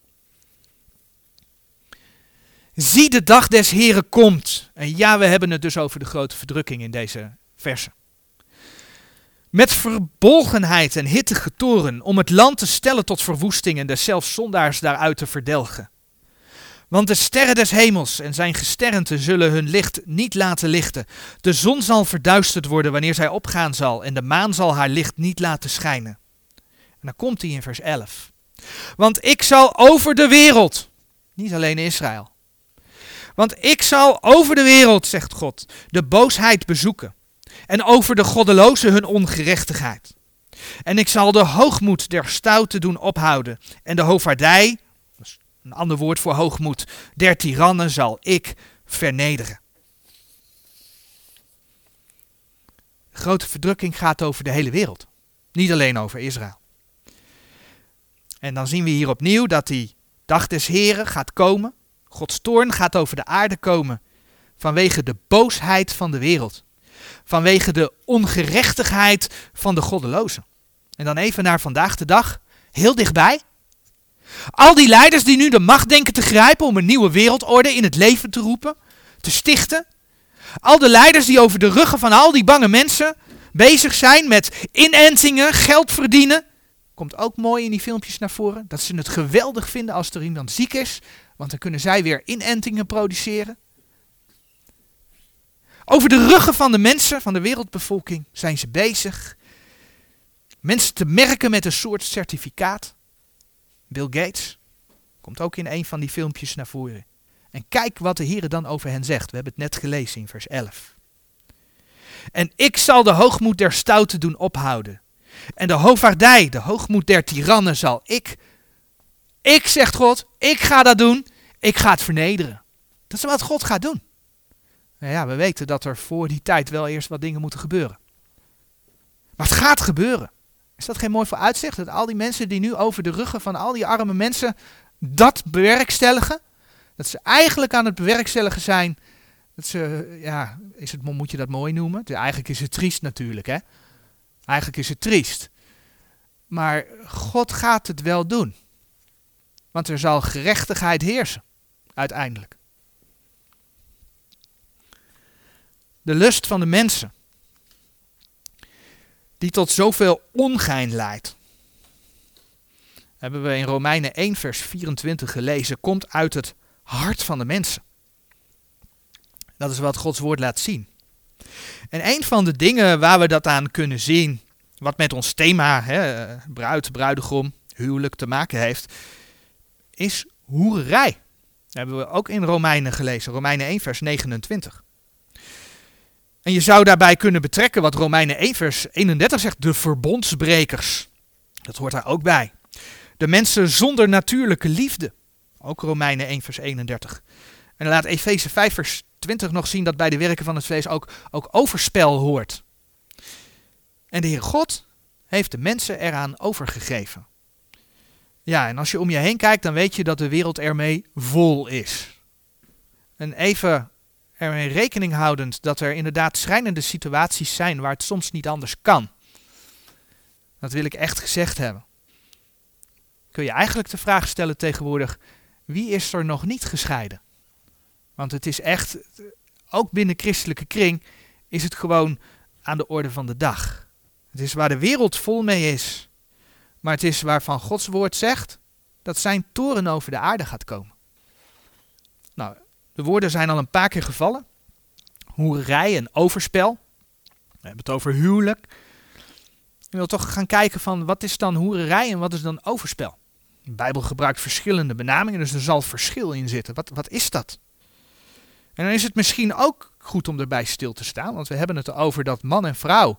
Zie de dag des Heren komt. En ja, we hebben het dus over de grote verdrukking in deze versen. Met verbolgenheid en hittige toren om het land te stellen tot verwoesting en deszelfs zondaars daaruit te verdelgen. Want de sterren des hemels en zijn gesternte zullen hun licht niet laten lichten. De zon zal verduisterd worden wanneer zij opgaan zal en de maan zal haar licht niet laten schijnen. En dan komt hij in vers 11. Want ik zal over de wereld, niet alleen Israël. Want ik zal over de wereld, zegt God, de boosheid bezoeken. En over de goddelozen hun ongerechtigheid. En ik zal de hoogmoed der stouten doen ophouden. En de hoofvaardij, een ander woord voor hoogmoed, der tirannen zal ik vernederen. De grote verdrukking gaat over de hele wereld. Niet alleen over Israël. En dan zien we hier opnieuw dat die dag des Heren gaat komen. Gods toorn gaat over de aarde komen vanwege de boosheid van de wereld. Vanwege de ongerechtigheid van de goddelozen. En dan even naar vandaag de dag, heel dichtbij. Al die leiders die nu de macht denken te grijpen om een nieuwe wereldorde in het leven te roepen, te stichten. Al de leiders die over de ruggen van al die bange mensen bezig zijn met inentingen, geld verdienen, Komt ook mooi in die filmpjes naar voren. Dat ze het geweldig vinden als er iemand ziek is. Want dan kunnen zij weer inentingen produceren. Over de ruggen van de mensen, van de wereldbevolking, zijn ze bezig. Mensen te merken met een soort certificaat. Bill Gates komt ook in een van die filmpjes naar voren. En kijk wat de Heer dan over hen zegt. We hebben het net gelezen in vers 11. En ik zal de hoogmoed der stouten doen ophouden en de hoogvaardij, de hoogmoed der tirannen zal ik, ik zegt God, ik ga dat doen, ik ga het vernederen. Dat is wat God gaat doen. Nou ja, we weten dat er voor die tijd wel eerst wat dingen moeten gebeuren. Maar het gaat gebeuren. Is dat geen mooi vooruitzicht? Dat al die mensen die nu over de ruggen van al die arme mensen dat bewerkstelligen, dat ze eigenlijk aan het bewerkstelligen zijn, dat ze, ja, is het, moet je dat mooi noemen? Eigenlijk is het triest natuurlijk, hè? Eigenlijk is het triest. Maar God gaat het wel doen. Want er zal gerechtigheid heersen, uiteindelijk. De lust van de mensen, die tot zoveel ongein leidt, hebben we in Romeinen 1, vers 24 gelezen, komt uit het hart van de mensen. Dat is wat Gods woord laat zien. En een van de dingen waar we dat aan kunnen zien, wat met ons thema, hè, bruid, bruidegom, huwelijk te maken heeft, is hoererij. Dat hebben we ook in Romeinen gelezen, Romeinen 1, vers 29. En je zou daarbij kunnen betrekken wat Romeinen 1, vers 31 zegt, de verbondsbrekers. Dat hoort daar ook bij. De mensen zonder natuurlijke liefde. Ook Romeinen 1, vers 31. En laat Efeze 5, vers 20 nog zien dat bij de werken van het vlees ook, ook overspel hoort. En de Heer God heeft de mensen eraan overgegeven. Ja, en als je om je heen kijkt, dan weet je dat de wereld ermee vol is. En even ermee rekening houdend dat er inderdaad schrijnende situaties zijn waar het soms niet anders kan. Dat wil ik echt gezegd hebben. Kun je eigenlijk de vraag stellen tegenwoordig, wie is er nog niet gescheiden? Want het is echt, ook binnen christelijke kring, is het gewoon aan de orde van de dag. Het is waar de wereld vol mee is. Maar het is waarvan Gods woord zegt dat zijn toren over de aarde gaat komen. Nou, de woorden zijn al een paar keer gevallen. Hoerij en overspel. We hebben het over huwelijk. Ik wil toch gaan kijken van wat is dan hoererij en wat is dan overspel. De Bijbel gebruikt verschillende benamingen, dus er zal verschil in zitten. Wat, wat is dat? En dan is het misschien ook goed om erbij stil te staan, want we hebben het over dat man en vrouw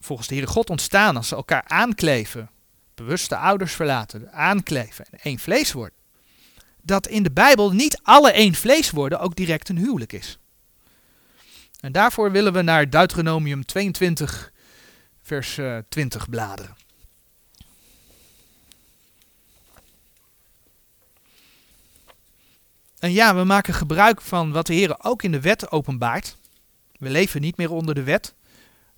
volgens de Heere God ontstaan als ze elkaar aankleven, bewuste ouders verlaten, aankleven en één vlees worden. Dat in de Bijbel niet alle één vlees worden ook direct een huwelijk is. En daarvoor willen we naar Deuteronomium 22, vers 20 eh, bladeren. En ja, we maken gebruik van wat de Heer ook in de wet openbaart. We leven niet meer onder de wet.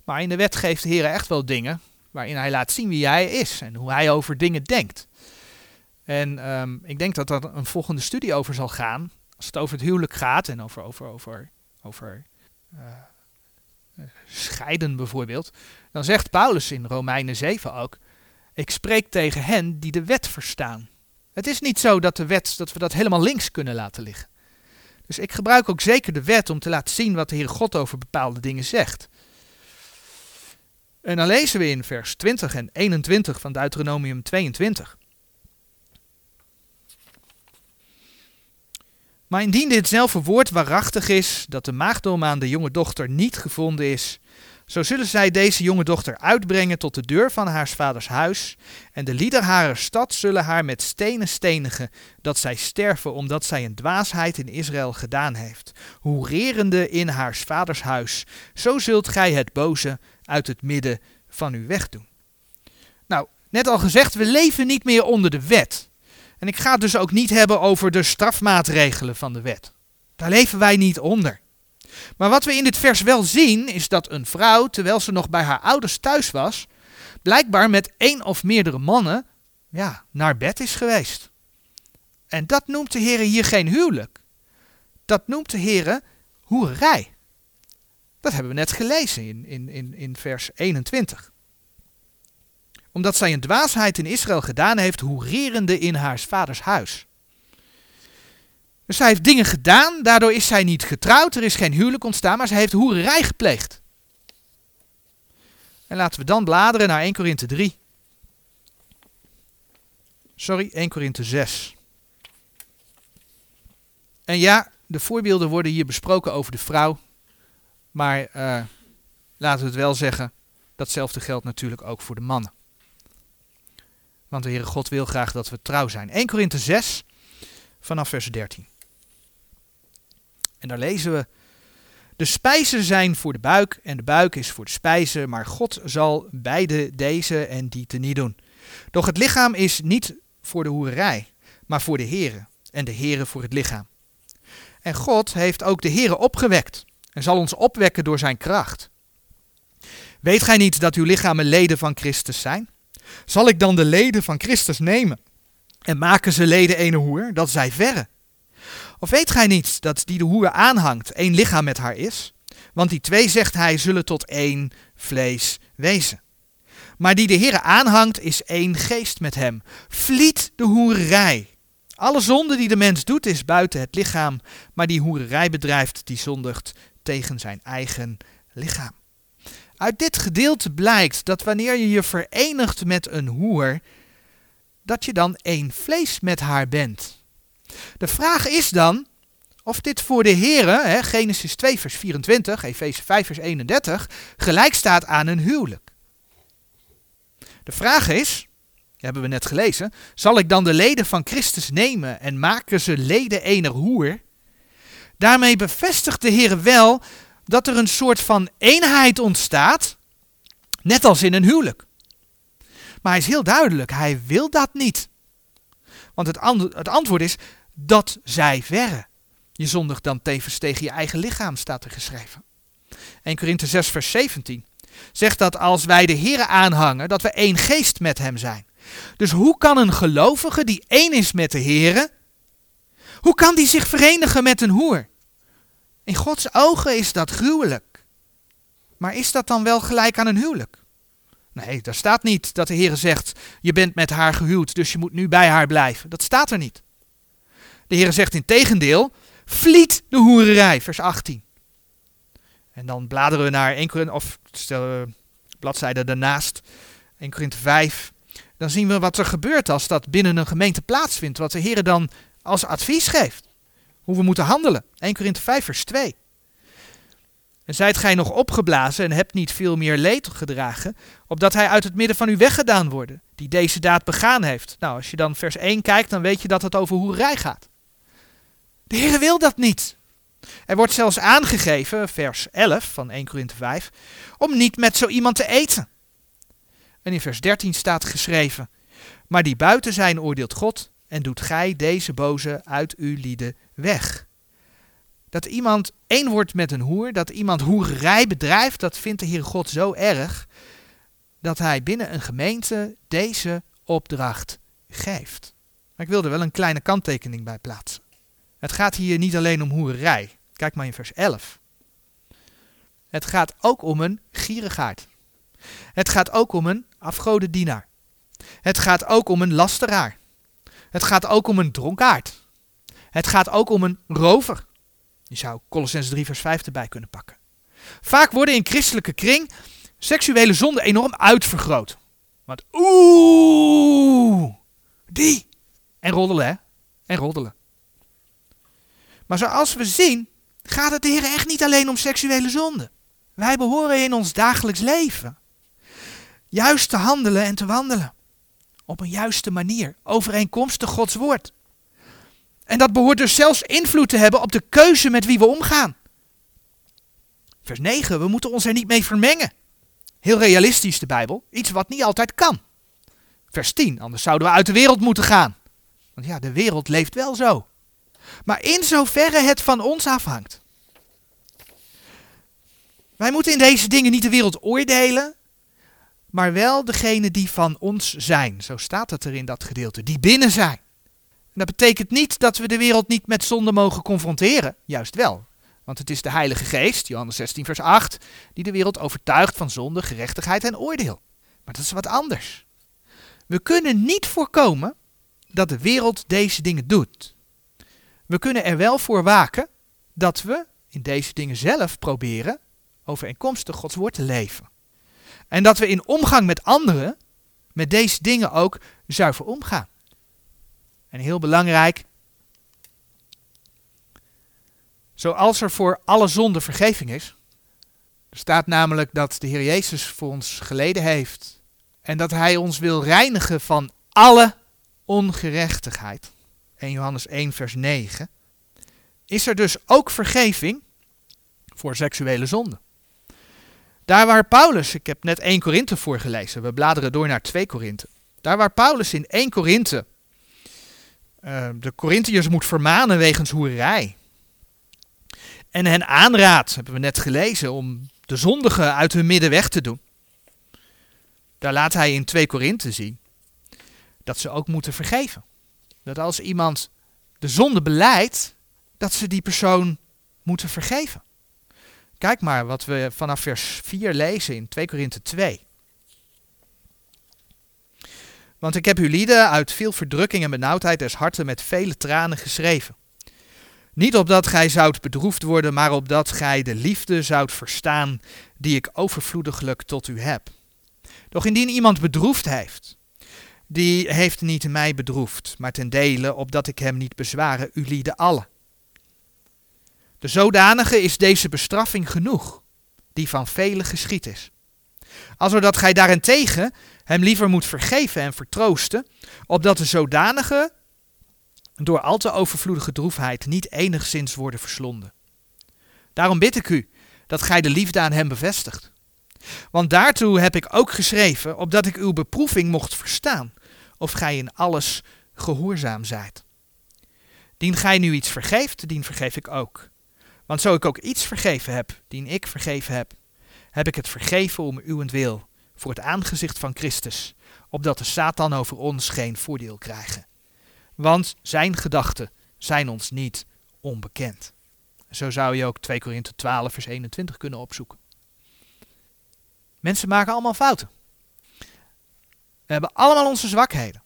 Maar in de wet geeft de Heer echt wel dingen waarin hij laat zien wie hij is en hoe hij over dingen denkt. En ehm, ik denk dat er een volgende studie over zal gaan. Als het over het huwelijk gaat en over, over, over, over uh, scheiden bijvoorbeeld. Dan zegt Paulus in Romeinen 7 ook. Ik spreek tegen hen die de wet verstaan. Het is niet zo dat de wet, dat we dat helemaal links kunnen laten liggen. Dus ik gebruik ook zeker de wet om te laten zien wat de Heer God over bepaalde dingen zegt. En dan lezen we in vers 20 en 21 van Deuteronomium 22. Maar indien ditzelfde woord waarachtig is, dat de maagdom aan de jonge dochter niet gevonden is, zo zullen zij deze jonge dochter uitbrengen tot de deur van haars vaders huis, en de lieder harer stad zullen haar met stenen stenigen, dat zij sterven omdat zij een dwaasheid in Israël gedaan heeft, hoererende in haars vaders huis. Zo zult gij het boze uit het midden van u wegdoen. Nou, net al gezegd, we leven niet meer onder de wet. En ik ga het dus ook niet hebben over de strafmaatregelen van de wet. Daar leven wij niet onder. Maar wat we in dit vers wel zien, is dat een vrouw, terwijl ze nog bij haar ouders thuis was, blijkbaar met één of meerdere mannen ja, naar bed is geweest. En dat noemt de Heer hier geen huwelijk. Dat noemt de Heer hoerij. Dat hebben we net gelezen in, in, in, in vers 21. Omdat zij een dwaasheid in Israël gedaan heeft, hoererende in haar vaders huis. Dus zij heeft dingen gedaan, daardoor is zij niet getrouwd, er is geen huwelijk ontstaan, maar zij heeft hoererij gepleegd. En laten we dan bladeren naar 1 Korinthe 3. Sorry, 1 Korinthe 6. En ja, de voorbeelden worden hier besproken over de vrouw. Maar uh, laten we het wel zeggen, datzelfde geldt natuurlijk ook voor de mannen. Want de Heere God wil graag dat we trouw zijn. 1 Korinthe 6, vanaf vers 13. En daar lezen we. De spijzen zijn voor de buik en de buik is voor de spijzen, maar God zal beide deze en die te niet doen. Doch het lichaam is niet voor de hoerij, maar voor de Here en de Here voor het lichaam. En God heeft ook de Here opgewekt en zal ons opwekken door zijn kracht. Weet gij niet dat uw lichamen leden van Christus zijn? Zal ik dan de leden van Christus nemen en maken ze leden ene hoer, dat zij verre? Of weet gij niet dat die de hoer aanhangt één lichaam met haar is? Want die twee, zegt hij, zullen tot één vlees wezen. Maar die de Heere aanhangt, is één geest met hem. Vliet de hoerij. Alle zonde die de mens doet, is buiten het lichaam, maar die hoerij bedrijft, die zondigt tegen zijn eigen lichaam. Uit dit gedeelte blijkt dat wanneer je je verenigt met een hoer, dat je dan één vlees met haar bent. De vraag is dan of dit voor de heren, Genesis 2 vers 24, Efeze 5 vers 31, gelijk staat aan een huwelijk. De vraag is, hebben we net gelezen, zal ik dan de leden van Christus nemen en maken ze leden ener hoer? Daarmee bevestigt de Heer wel dat er een soort van eenheid ontstaat, net als in een huwelijk. Maar hij is heel duidelijk, hij wil dat niet. Want het, het antwoord is dat zij verre. Je zondigt dan tevens tegen je eigen lichaam, staat er geschreven. 1 Korinthe 6 vers 17 zegt dat als wij de Heer aanhangen, dat we één geest met hem zijn. Dus hoe kan een gelovige die één is met de Heer, hoe kan die zich verenigen met een hoer? In Gods ogen is dat gruwelijk. Maar is dat dan wel gelijk aan een huwelijk? Nee, daar staat niet dat de Heer zegt: Je bent met haar gehuwd, dus je moet nu bij haar blijven. Dat staat er niet. De Heer zegt in tegendeel: Vliet de hoererij, vers 18. En dan bladeren we naar 1 Korinthe, of uh, bladzijde daarnaast, 1 Korinthe 5. Dan zien we wat er gebeurt als dat binnen een gemeente plaatsvindt. Wat de Heer dan als advies geeft. Hoe we moeten handelen. 1 Korinthe 5, vers 2. En zijt gij nog opgeblazen en hebt niet veel meer leed gedragen, opdat hij uit het midden van u weggedaan worden, die deze daad begaan heeft. Nou, als je dan vers 1 kijkt, dan weet je dat het over hoerij gaat. De Heer wil dat niet. Er wordt zelfs aangegeven, vers 11 van 1 Korinthe 5, om niet met zo iemand te eten. En in vers 13 staat geschreven, maar die buiten zijn oordeelt God en doet gij deze boze uit uw lieden weg. Dat iemand één wordt met een hoer, dat iemand hoererij bedrijft, dat vindt de Heer God zo erg dat hij binnen een gemeente deze opdracht geeft. Maar ik wil er wel een kleine kanttekening bij plaatsen. Het gaat hier niet alleen om hoererij. Kijk maar in vers 11. Het gaat ook om een gierigaard. Het gaat ook om een afgodendienaar. Het gaat ook om een lasteraar. Het gaat ook om een dronkaard. Het gaat ook om een rover. Je zou Colossens 3 vers 5 erbij kunnen pakken. Vaak worden in christelijke kring seksuele zonden enorm uitvergroot. Want oeh, die. En roddelen hè. En roddelen. Maar zoals we zien, gaat het de Heer echt niet alleen om seksuele zonden. Wij behoren in ons dagelijks leven juist te handelen en te wandelen. Op een juiste manier, overeenkomstig Gods woord. En dat behoort dus zelfs invloed te hebben op de keuze met wie we omgaan. Vers 9, we moeten ons er niet mee vermengen. Heel realistisch de Bijbel, iets wat niet altijd kan. Vers 10, anders zouden we uit de wereld moeten gaan. Want ja, de wereld leeft wel zo. Maar in zoverre het van ons afhangt. Wij moeten in deze dingen niet de wereld oordelen, maar wel degene die van ons zijn. Zo staat het er in dat gedeelte, die binnen zijn. En dat betekent niet dat we de wereld niet met zonde mogen confronteren, juist wel. Want het is de Heilige Geest, Johannes 16, vers 8, die de wereld overtuigt van zonde, gerechtigheid en oordeel. Maar dat is wat anders. We kunnen niet voorkomen dat de wereld deze dingen doet. We kunnen er wel voor waken dat we in deze dingen zelf proberen overeenkomstig Gods woord te leven. En dat we in omgang met anderen met deze dingen ook zuiver omgaan. En heel belangrijk, zoals er voor alle zonde vergeving is, staat namelijk dat de Heer Jezus voor ons geleden heeft en dat Hij ons wil reinigen van alle ongerechtigheid. 1 Johannes 1 vers 9. Is er dus ook vergeving voor seksuele zonde. Daar waar Paulus, ik heb net 1 Korinthe voorgelezen, we bladeren door naar 2 Korinthe. Daar waar Paulus in 1 Korinthe uh, de Korinthiërs moet vermanen wegens hoerij. En hen aanraadt, hebben we net gelezen, om de zondigen uit hun midden weg te doen. Daar laat hij in 2 Korinthe zien dat ze ook moeten vergeven. Dat als iemand de zonde beleidt, dat ze die persoon moeten vergeven. Kijk maar wat we vanaf vers 4 lezen in 2 Korinthe 2. Want ik heb uw lieden uit veel verdrukking en benauwdheid des harten met vele tranen geschreven. Niet opdat gij zoudt bedroefd worden, maar opdat gij de liefde zoudt verstaan die ik overvloediglijk tot u heb. Doch indien iemand bedroefd heeft, die heeft niet mij bedroefd, maar ten dele opdat ik hem niet bezwaren, u lieden allen. De zodanige is deze bestraffing genoeg, die van velen geschied is. Alzodat gij daarentegen hem liever moet vergeven en vertroosten, opdat de zodanige door al te overvloedige droefheid niet enigszins worden verslonden. Daarom bid ik u dat gij de liefde aan hem bevestigt. Want daartoe heb ik ook geschreven, opdat ik uw beproeving mocht verstaan, of gij in alles gehoorzaam zijt. Dien gij nu iets vergeeft, dien vergeef ik ook. Want zo ik ook iets vergeven heb, dien ik vergeven heb, heb ik het vergeven om uwentwil, voor het aangezicht van Christus, opdat de Satan over ons geen voordeel krijgen. Want zijn gedachten zijn ons niet onbekend. Zo zou je ook 2 Korinthe 12 vers 21 kunnen opzoeken. Mensen maken allemaal fouten. We hebben allemaal onze zwakheden.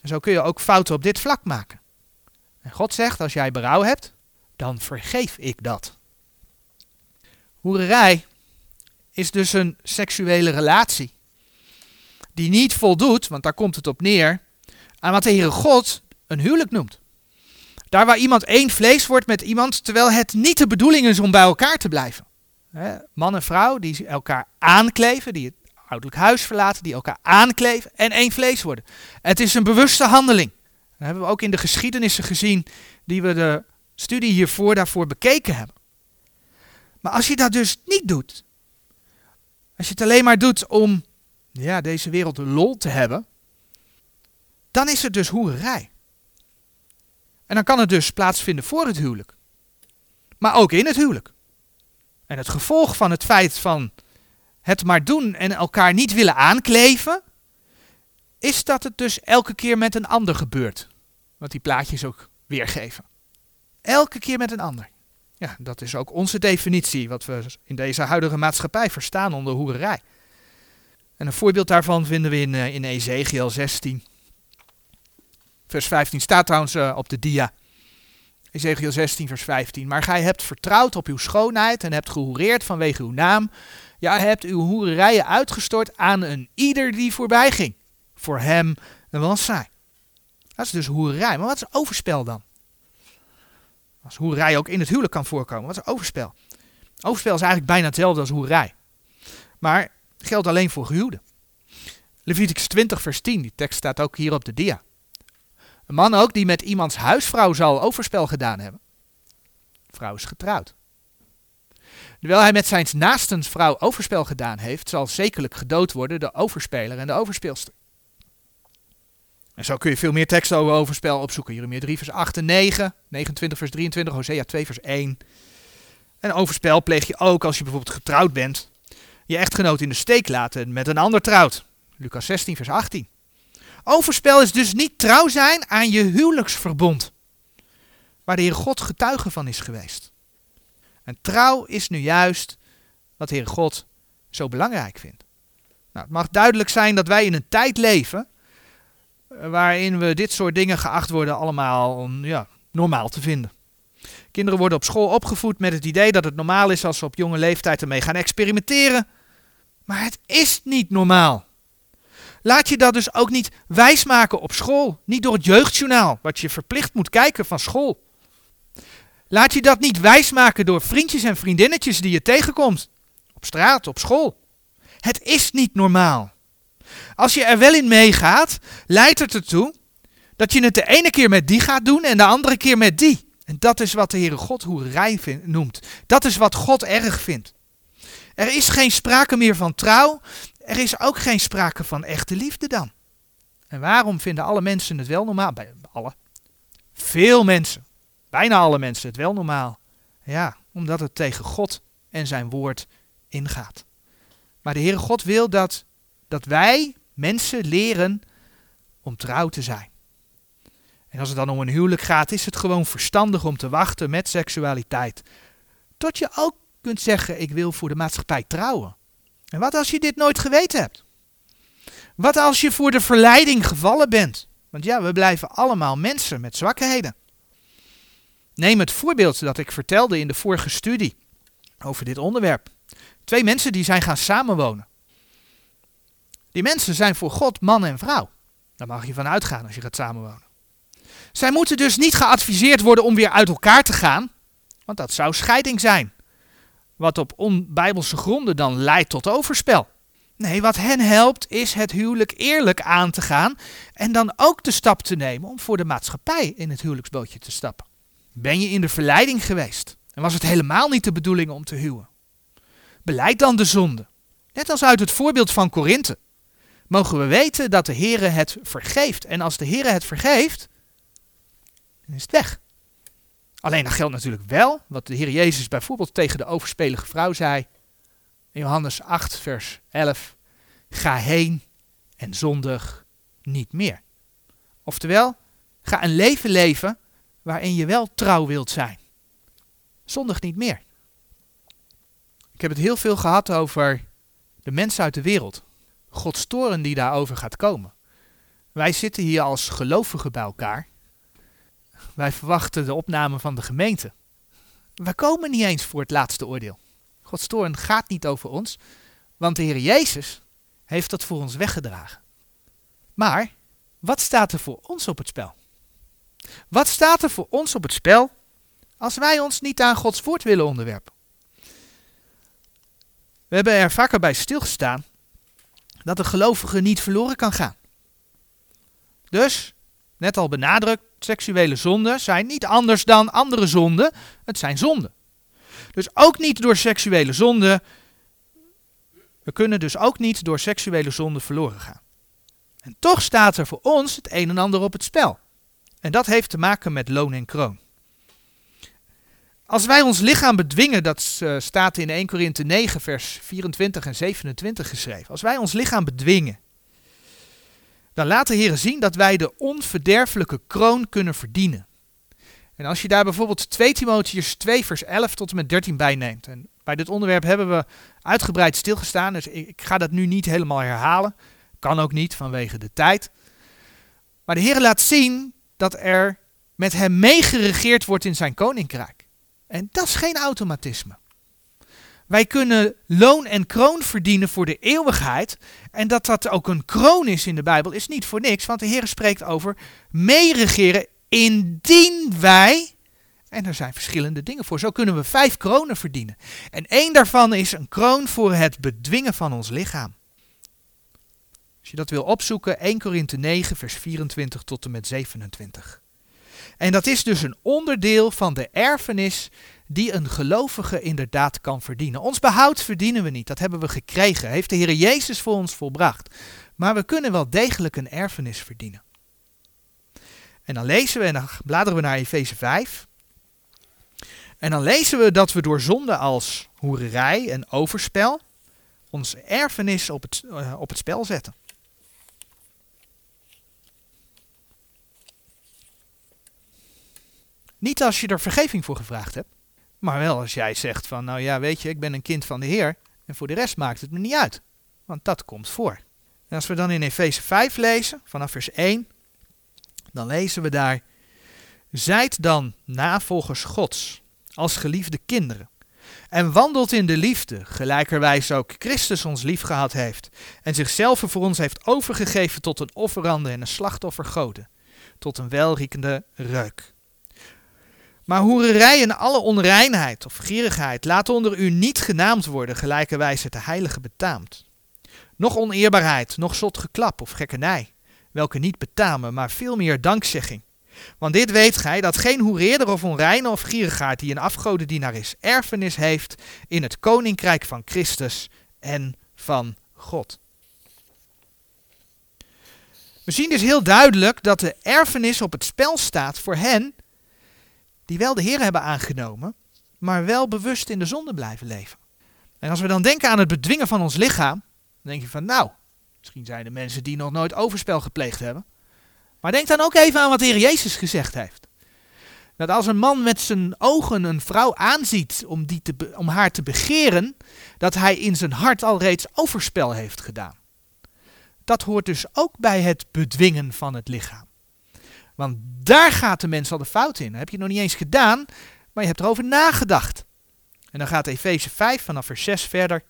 En zo kun je ook fouten op dit vlak maken. En God zegt, als jij berouw hebt, dan vergeef ik dat. Hoererij is dus een seksuele relatie die niet voldoet, want daar komt het op neer, aan wat de Heere God een huwelijk noemt. Daar waar iemand één vlees wordt met iemand, terwijl het niet de bedoeling is om bij elkaar te blijven. man en vrouw die elkaar aankleven, die het ouderlijk huis verlaten, die elkaar aankleven en één vlees worden. Het is een bewuste handeling. Dat hebben we ook in de geschiedenissen gezien die we de studie hiervoor daarvoor bekeken hebben. Maar als je dat dus niet doet, als je het alleen maar doet om ja, deze wereld lol te hebben, dan is het dus hoererij. En dan kan het dus plaatsvinden voor het huwelijk. Maar ook in het huwelijk. En het gevolg van het feit van het maar doen en elkaar niet willen aankleven, is dat het dus elke keer met een ander gebeurt. Wat die plaatjes ook weergeven. Elke keer met een ander. Ja, dat is ook onze definitie, wat we in deze huidige maatschappij verstaan onder hoererij. En een voorbeeld daarvan vinden we in, uh, in Ezekiel 16. Vers 15 staat trouwens uh, op de dia. Ezekiel 16, vers 15. Maar gij hebt vertrouwd op uw schoonheid en hebt gehoereerd vanwege uw naam. Ja, hebt uw hoererijen uitgestort aan een ieder die voorbij ging. Voor hem was zij. Dat is dus hoererij. Maar wat is overspel dan? Als hoerij ook in het huwelijk kan voorkomen. Wat is overspel? Overspel is eigenlijk bijna hetzelfde als hoerij. Maar geldt alleen voor gehuwden. Leviticus 20 vers 10, die tekst staat ook hier op de dia. Een man ook die met iemands huisvrouw zal overspel gedaan hebben. De vrouw is getrouwd. Terwijl hij met zijn naastens vrouw overspel gedaan heeft, zal zekerlijk gedood worden de overspeler en de overspeelster. En zo kun je veel meer teksten over overspel opzoeken. Jeremia 3 vers 8 en 9, 29 vers 23, Hosea 2 vers 1. En overspel pleeg je ook als je bijvoorbeeld getrouwd bent. Je echtgenoot in de steek laten met een ander trouwt. Lucas 16 vers 18. Overspel is dus niet trouw zijn aan je huwelijksverbond. Waar de Heer God getuige van is geweest. En trouw is nu juist wat de Heer God zo belangrijk vindt. Nou, het mag duidelijk zijn dat wij in een tijd leven waarin we dit soort dingen geacht worden allemaal ja, normaal te vinden. Kinderen worden op school opgevoed met het idee dat het normaal is als ze op jonge leeftijd ermee gaan experimenteren. Maar het is niet normaal. Laat je dat dus ook niet wijsmaken op school. Niet door het jeugdjournaal, wat je verplicht moet kijken van school. Laat je dat niet wijsmaken door vriendjes en vriendinnetjes die je tegenkomt. Op straat, op school. Het is niet normaal. Als je er wel in meegaat, leidt het ertoe dat je het de ene keer met die gaat doen en de andere keer met die. En dat is wat de Heere God hoerij noemt. Dat is wat God erg vindt. Er is geen sprake meer van trouw. Er is ook geen sprake van echte liefde dan. En waarom vinden alle mensen het wel normaal? Bij alle. Veel mensen. Bijna alle mensen het wel normaal. Ja, omdat het tegen God en zijn woord ingaat. Maar de Heere God wil dat, dat wij mensen leren om trouw te zijn. En als het dan om een huwelijk gaat, is het gewoon verstandig om te wachten met seksualiteit. Tot je ook kunt zeggen: Ik wil voor de maatschappij trouwen. En wat als je dit nooit geweten hebt? Wat als je voor de verleiding gevallen bent? Want ja, we blijven allemaal mensen met zwakheden. Neem het voorbeeld dat ik vertelde in de vorige studie over dit onderwerp. Twee mensen die zijn gaan samenwonen. Die mensen zijn voor God man en vrouw. Daar mag je van uitgaan als je gaat samenwonen. Zij moeten dus niet geadviseerd worden om weer uit elkaar te gaan, want dat zou scheiding zijn. Wat op onbijbelse gronden dan leidt tot overspel. Nee, wat hen helpt is het huwelijk eerlijk aan te gaan en dan ook de stap te nemen om voor de maatschappij in het huwelijksbootje te stappen. Ben je in de verleiding geweest en was het helemaal niet de bedoeling om te huwen? Beleid dan de zonde. Net als uit het voorbeeld van Korinthe mogen we weten dat de Heere het vergeeft. En als de Heere het vergeeft, dan is het weg. Alleen dat geldt natuurlijk wel, wat de Heer Jezus bijvoorbeeld tegen de overspelige vrouw zei. In Johannes 8, vers 11. Ga heen en zondig niet meer. Oftewel, ga een leven leven waarin je wel trouw wilt zijn. Zondig niet meer. Ik heb het heel veel gehad over de mensen uit de wereld. Gods toren die daarover gaat komen. Wij zitten hier als gelovigen bij elkaar. Wij verwachten de opname van de gemeente. We komen niet eens voor het laatste oordeel. Gods toorn gaat niet over ons, want de Heer Jezus heeft dat voor ons weggedragen. Maar wat staat er voor ons op het spel? Wat staat er voor ons op het spel als wij ons niet aan Gods woord willen onderwerpen? We hebben er vaker bij stilgestaan dat de gelovige niet verloren kan gaan. Dus, net al benadrukt, seksuele zonden zijn niet anders dan andere zonden. Het zijn zonden. Dus ook niet door seksuele zonden. We kunnen dus ook niet door seksuele zonden verloren gaan. En toch staat er voor ons het een en ander op het spel. En dat heeft te maken met loon en kroon. Als wij ons lichaam bedwingen, dat uh, staat in 1 Korinthe 9, vers 24 en 27 geschreven. Als wij ons lichaam bedwingen, dan laat de Heer zien dat wij de onverderfelijke kroon kunnen verdienen. En als je daar bijvoorbeeld 2 Timotheus 2 vers 11 tot en met 13 bij neemt. En bij dit onderwerp hebben we uitgebreid stilgestaan, dus ik, ik ga dat nu niet helemaal herhalen. Kan ook niet vanwege de tijd. Maar de Heer laat zien dat er met hem meegeregeerd wordt in zijn koninkrijk. En dat is geen automatisme. Wij kunnen loon en kroon verdienen voor de eeuwigheid. En dat dat ook een kroon is in de Bijbel is niet voor niks, want de Heer spreekt over meeregeren indien wij. En er zijn verschillende dingen voor. Zo kunnen we vijf kronen verdienen. En één daarvan is een kroon voor het bedwingen van ons lichaam. Als je dat wil opzoeken, 1 Korinthe 9, vers 24 tot en met 27. En dat is dus een onderdeel van de erfenis die een gelovige inderdaad kan verdienen. Ons behoud verdienen we niet, dat hebben we gekregen, heeft de Heer Jezus voor ons volbracht. Maar we kunnen wel degelijk een erfenis verdienen. En dan lezen we en dan bladeren we naar Efeze 5. En dan lezen we dat we door zonde als hoererij en overspel ons erfenis op het, uh, op het spel zetten. Niet als je er vergeving voor gevraagd hebt, maar wel als jij zegt van, nou ja, weet je, ik ben een kind van de Heer en voor de rest maakt het me niet uit. Want dat komt voor. En als we dan in Efeze 5 lezen, vanaf vers 1, dan lezen we daar, Zijt dan navolgers Gods, als geliefde kinderen, en wandelt in de liefde, gelijkerwijs ook Christus ons lief gehad heeft, en zichzelf voor ons heeft overgegeven tot een offerande en een slachtoffer goden, tot een welriekende reuk. Maar hoererij en alle onreinheid of gierigheid laat onder u niet genaamd worden, gelijkerwijs het de heilige betaamt. Nog oneerbaarheid, nog zot geklap of gekkernij, welke niet betamen, maar veel meer dankzegging. Want dit weet gij, dat geen hoereerder of onreine of gierigaard die een afgodendienaar is, erfenis heeft in het koninkrijk van Christus en van God. We zien dus heel duidelijk dat de erfenis op het spel staat voor hen die wel de Heer hebben aangenomen, maar wel bewust in de zonde blijven leven. En als we dan denken aan het bedwingen van ons lichaam, dan denk je van nou, misschien zijn er mensen die nog nooit overspel gepleegd hebben. Maar denk dan ook even aan wat de Heer Jezus gezegd heeft. Dat als een man met zijn ogen een vrouw aanziet om, die te om haar te begeren, dat hij in zijn hart al reeds overspel heeft gedaan. Dat hoort dus ook bij het bedwingen van het lichaam. Want daar gaat de mens al de fout in. Dat heb je nog niet eens gedaan, maar je hebt erover nagedacht. En dan gaat Efeze 5 vanaf vers 6 verder.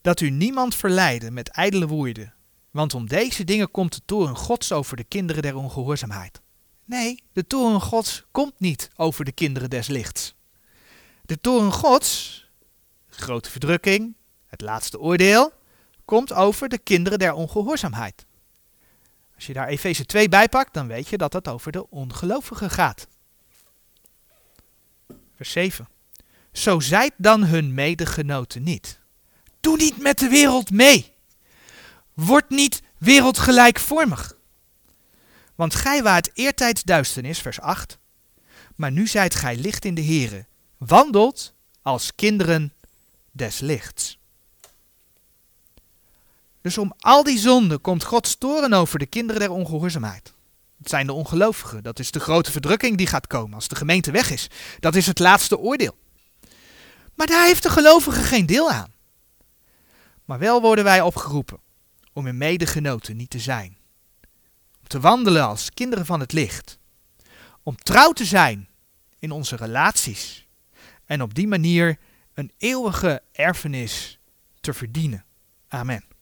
Dat u niemand verleiden met ijdele woorden, want om deze dingen komt de toren Gods over de kinderen der ongehoorzaamheid. Nee, de toren Gods komt niet over de kinderen des lichts. De toren Gods, grote verdrukking, het laatste oordeel, komt over de kinderen der ongehoorzaamheid. Als je daar Efeze 2 bij pakt, dan weet je dat het over de ongelovigen gaat. Vers 7. Zo zijt dan hun medegenoten niet. Doe niet met de wereld mee. Word niet wereldgelijkvormig. Want gij waart eertijds duisternis, vers 8. Maar nu zijt gij licht in de Here. Wandelt als kinderen des lichts. Dus om al die zonden komt God toren over de kinderen der ongehoorzaamheid. Het zijn de ongelovigen. Dat is de grote verdrukking die gaat komen als de gemeente weg is. Dat is het laatste oordeel. Maar daar heeft de gelovige geen deel aan. Maar wel worden wij opgeroepen om in medegenoten niet te zijn. Om te wandelen als kinderen van het licht. Om trouw te zijn in onze relaties. En op die manier een eeuwige erfenis te verdienen. Amen.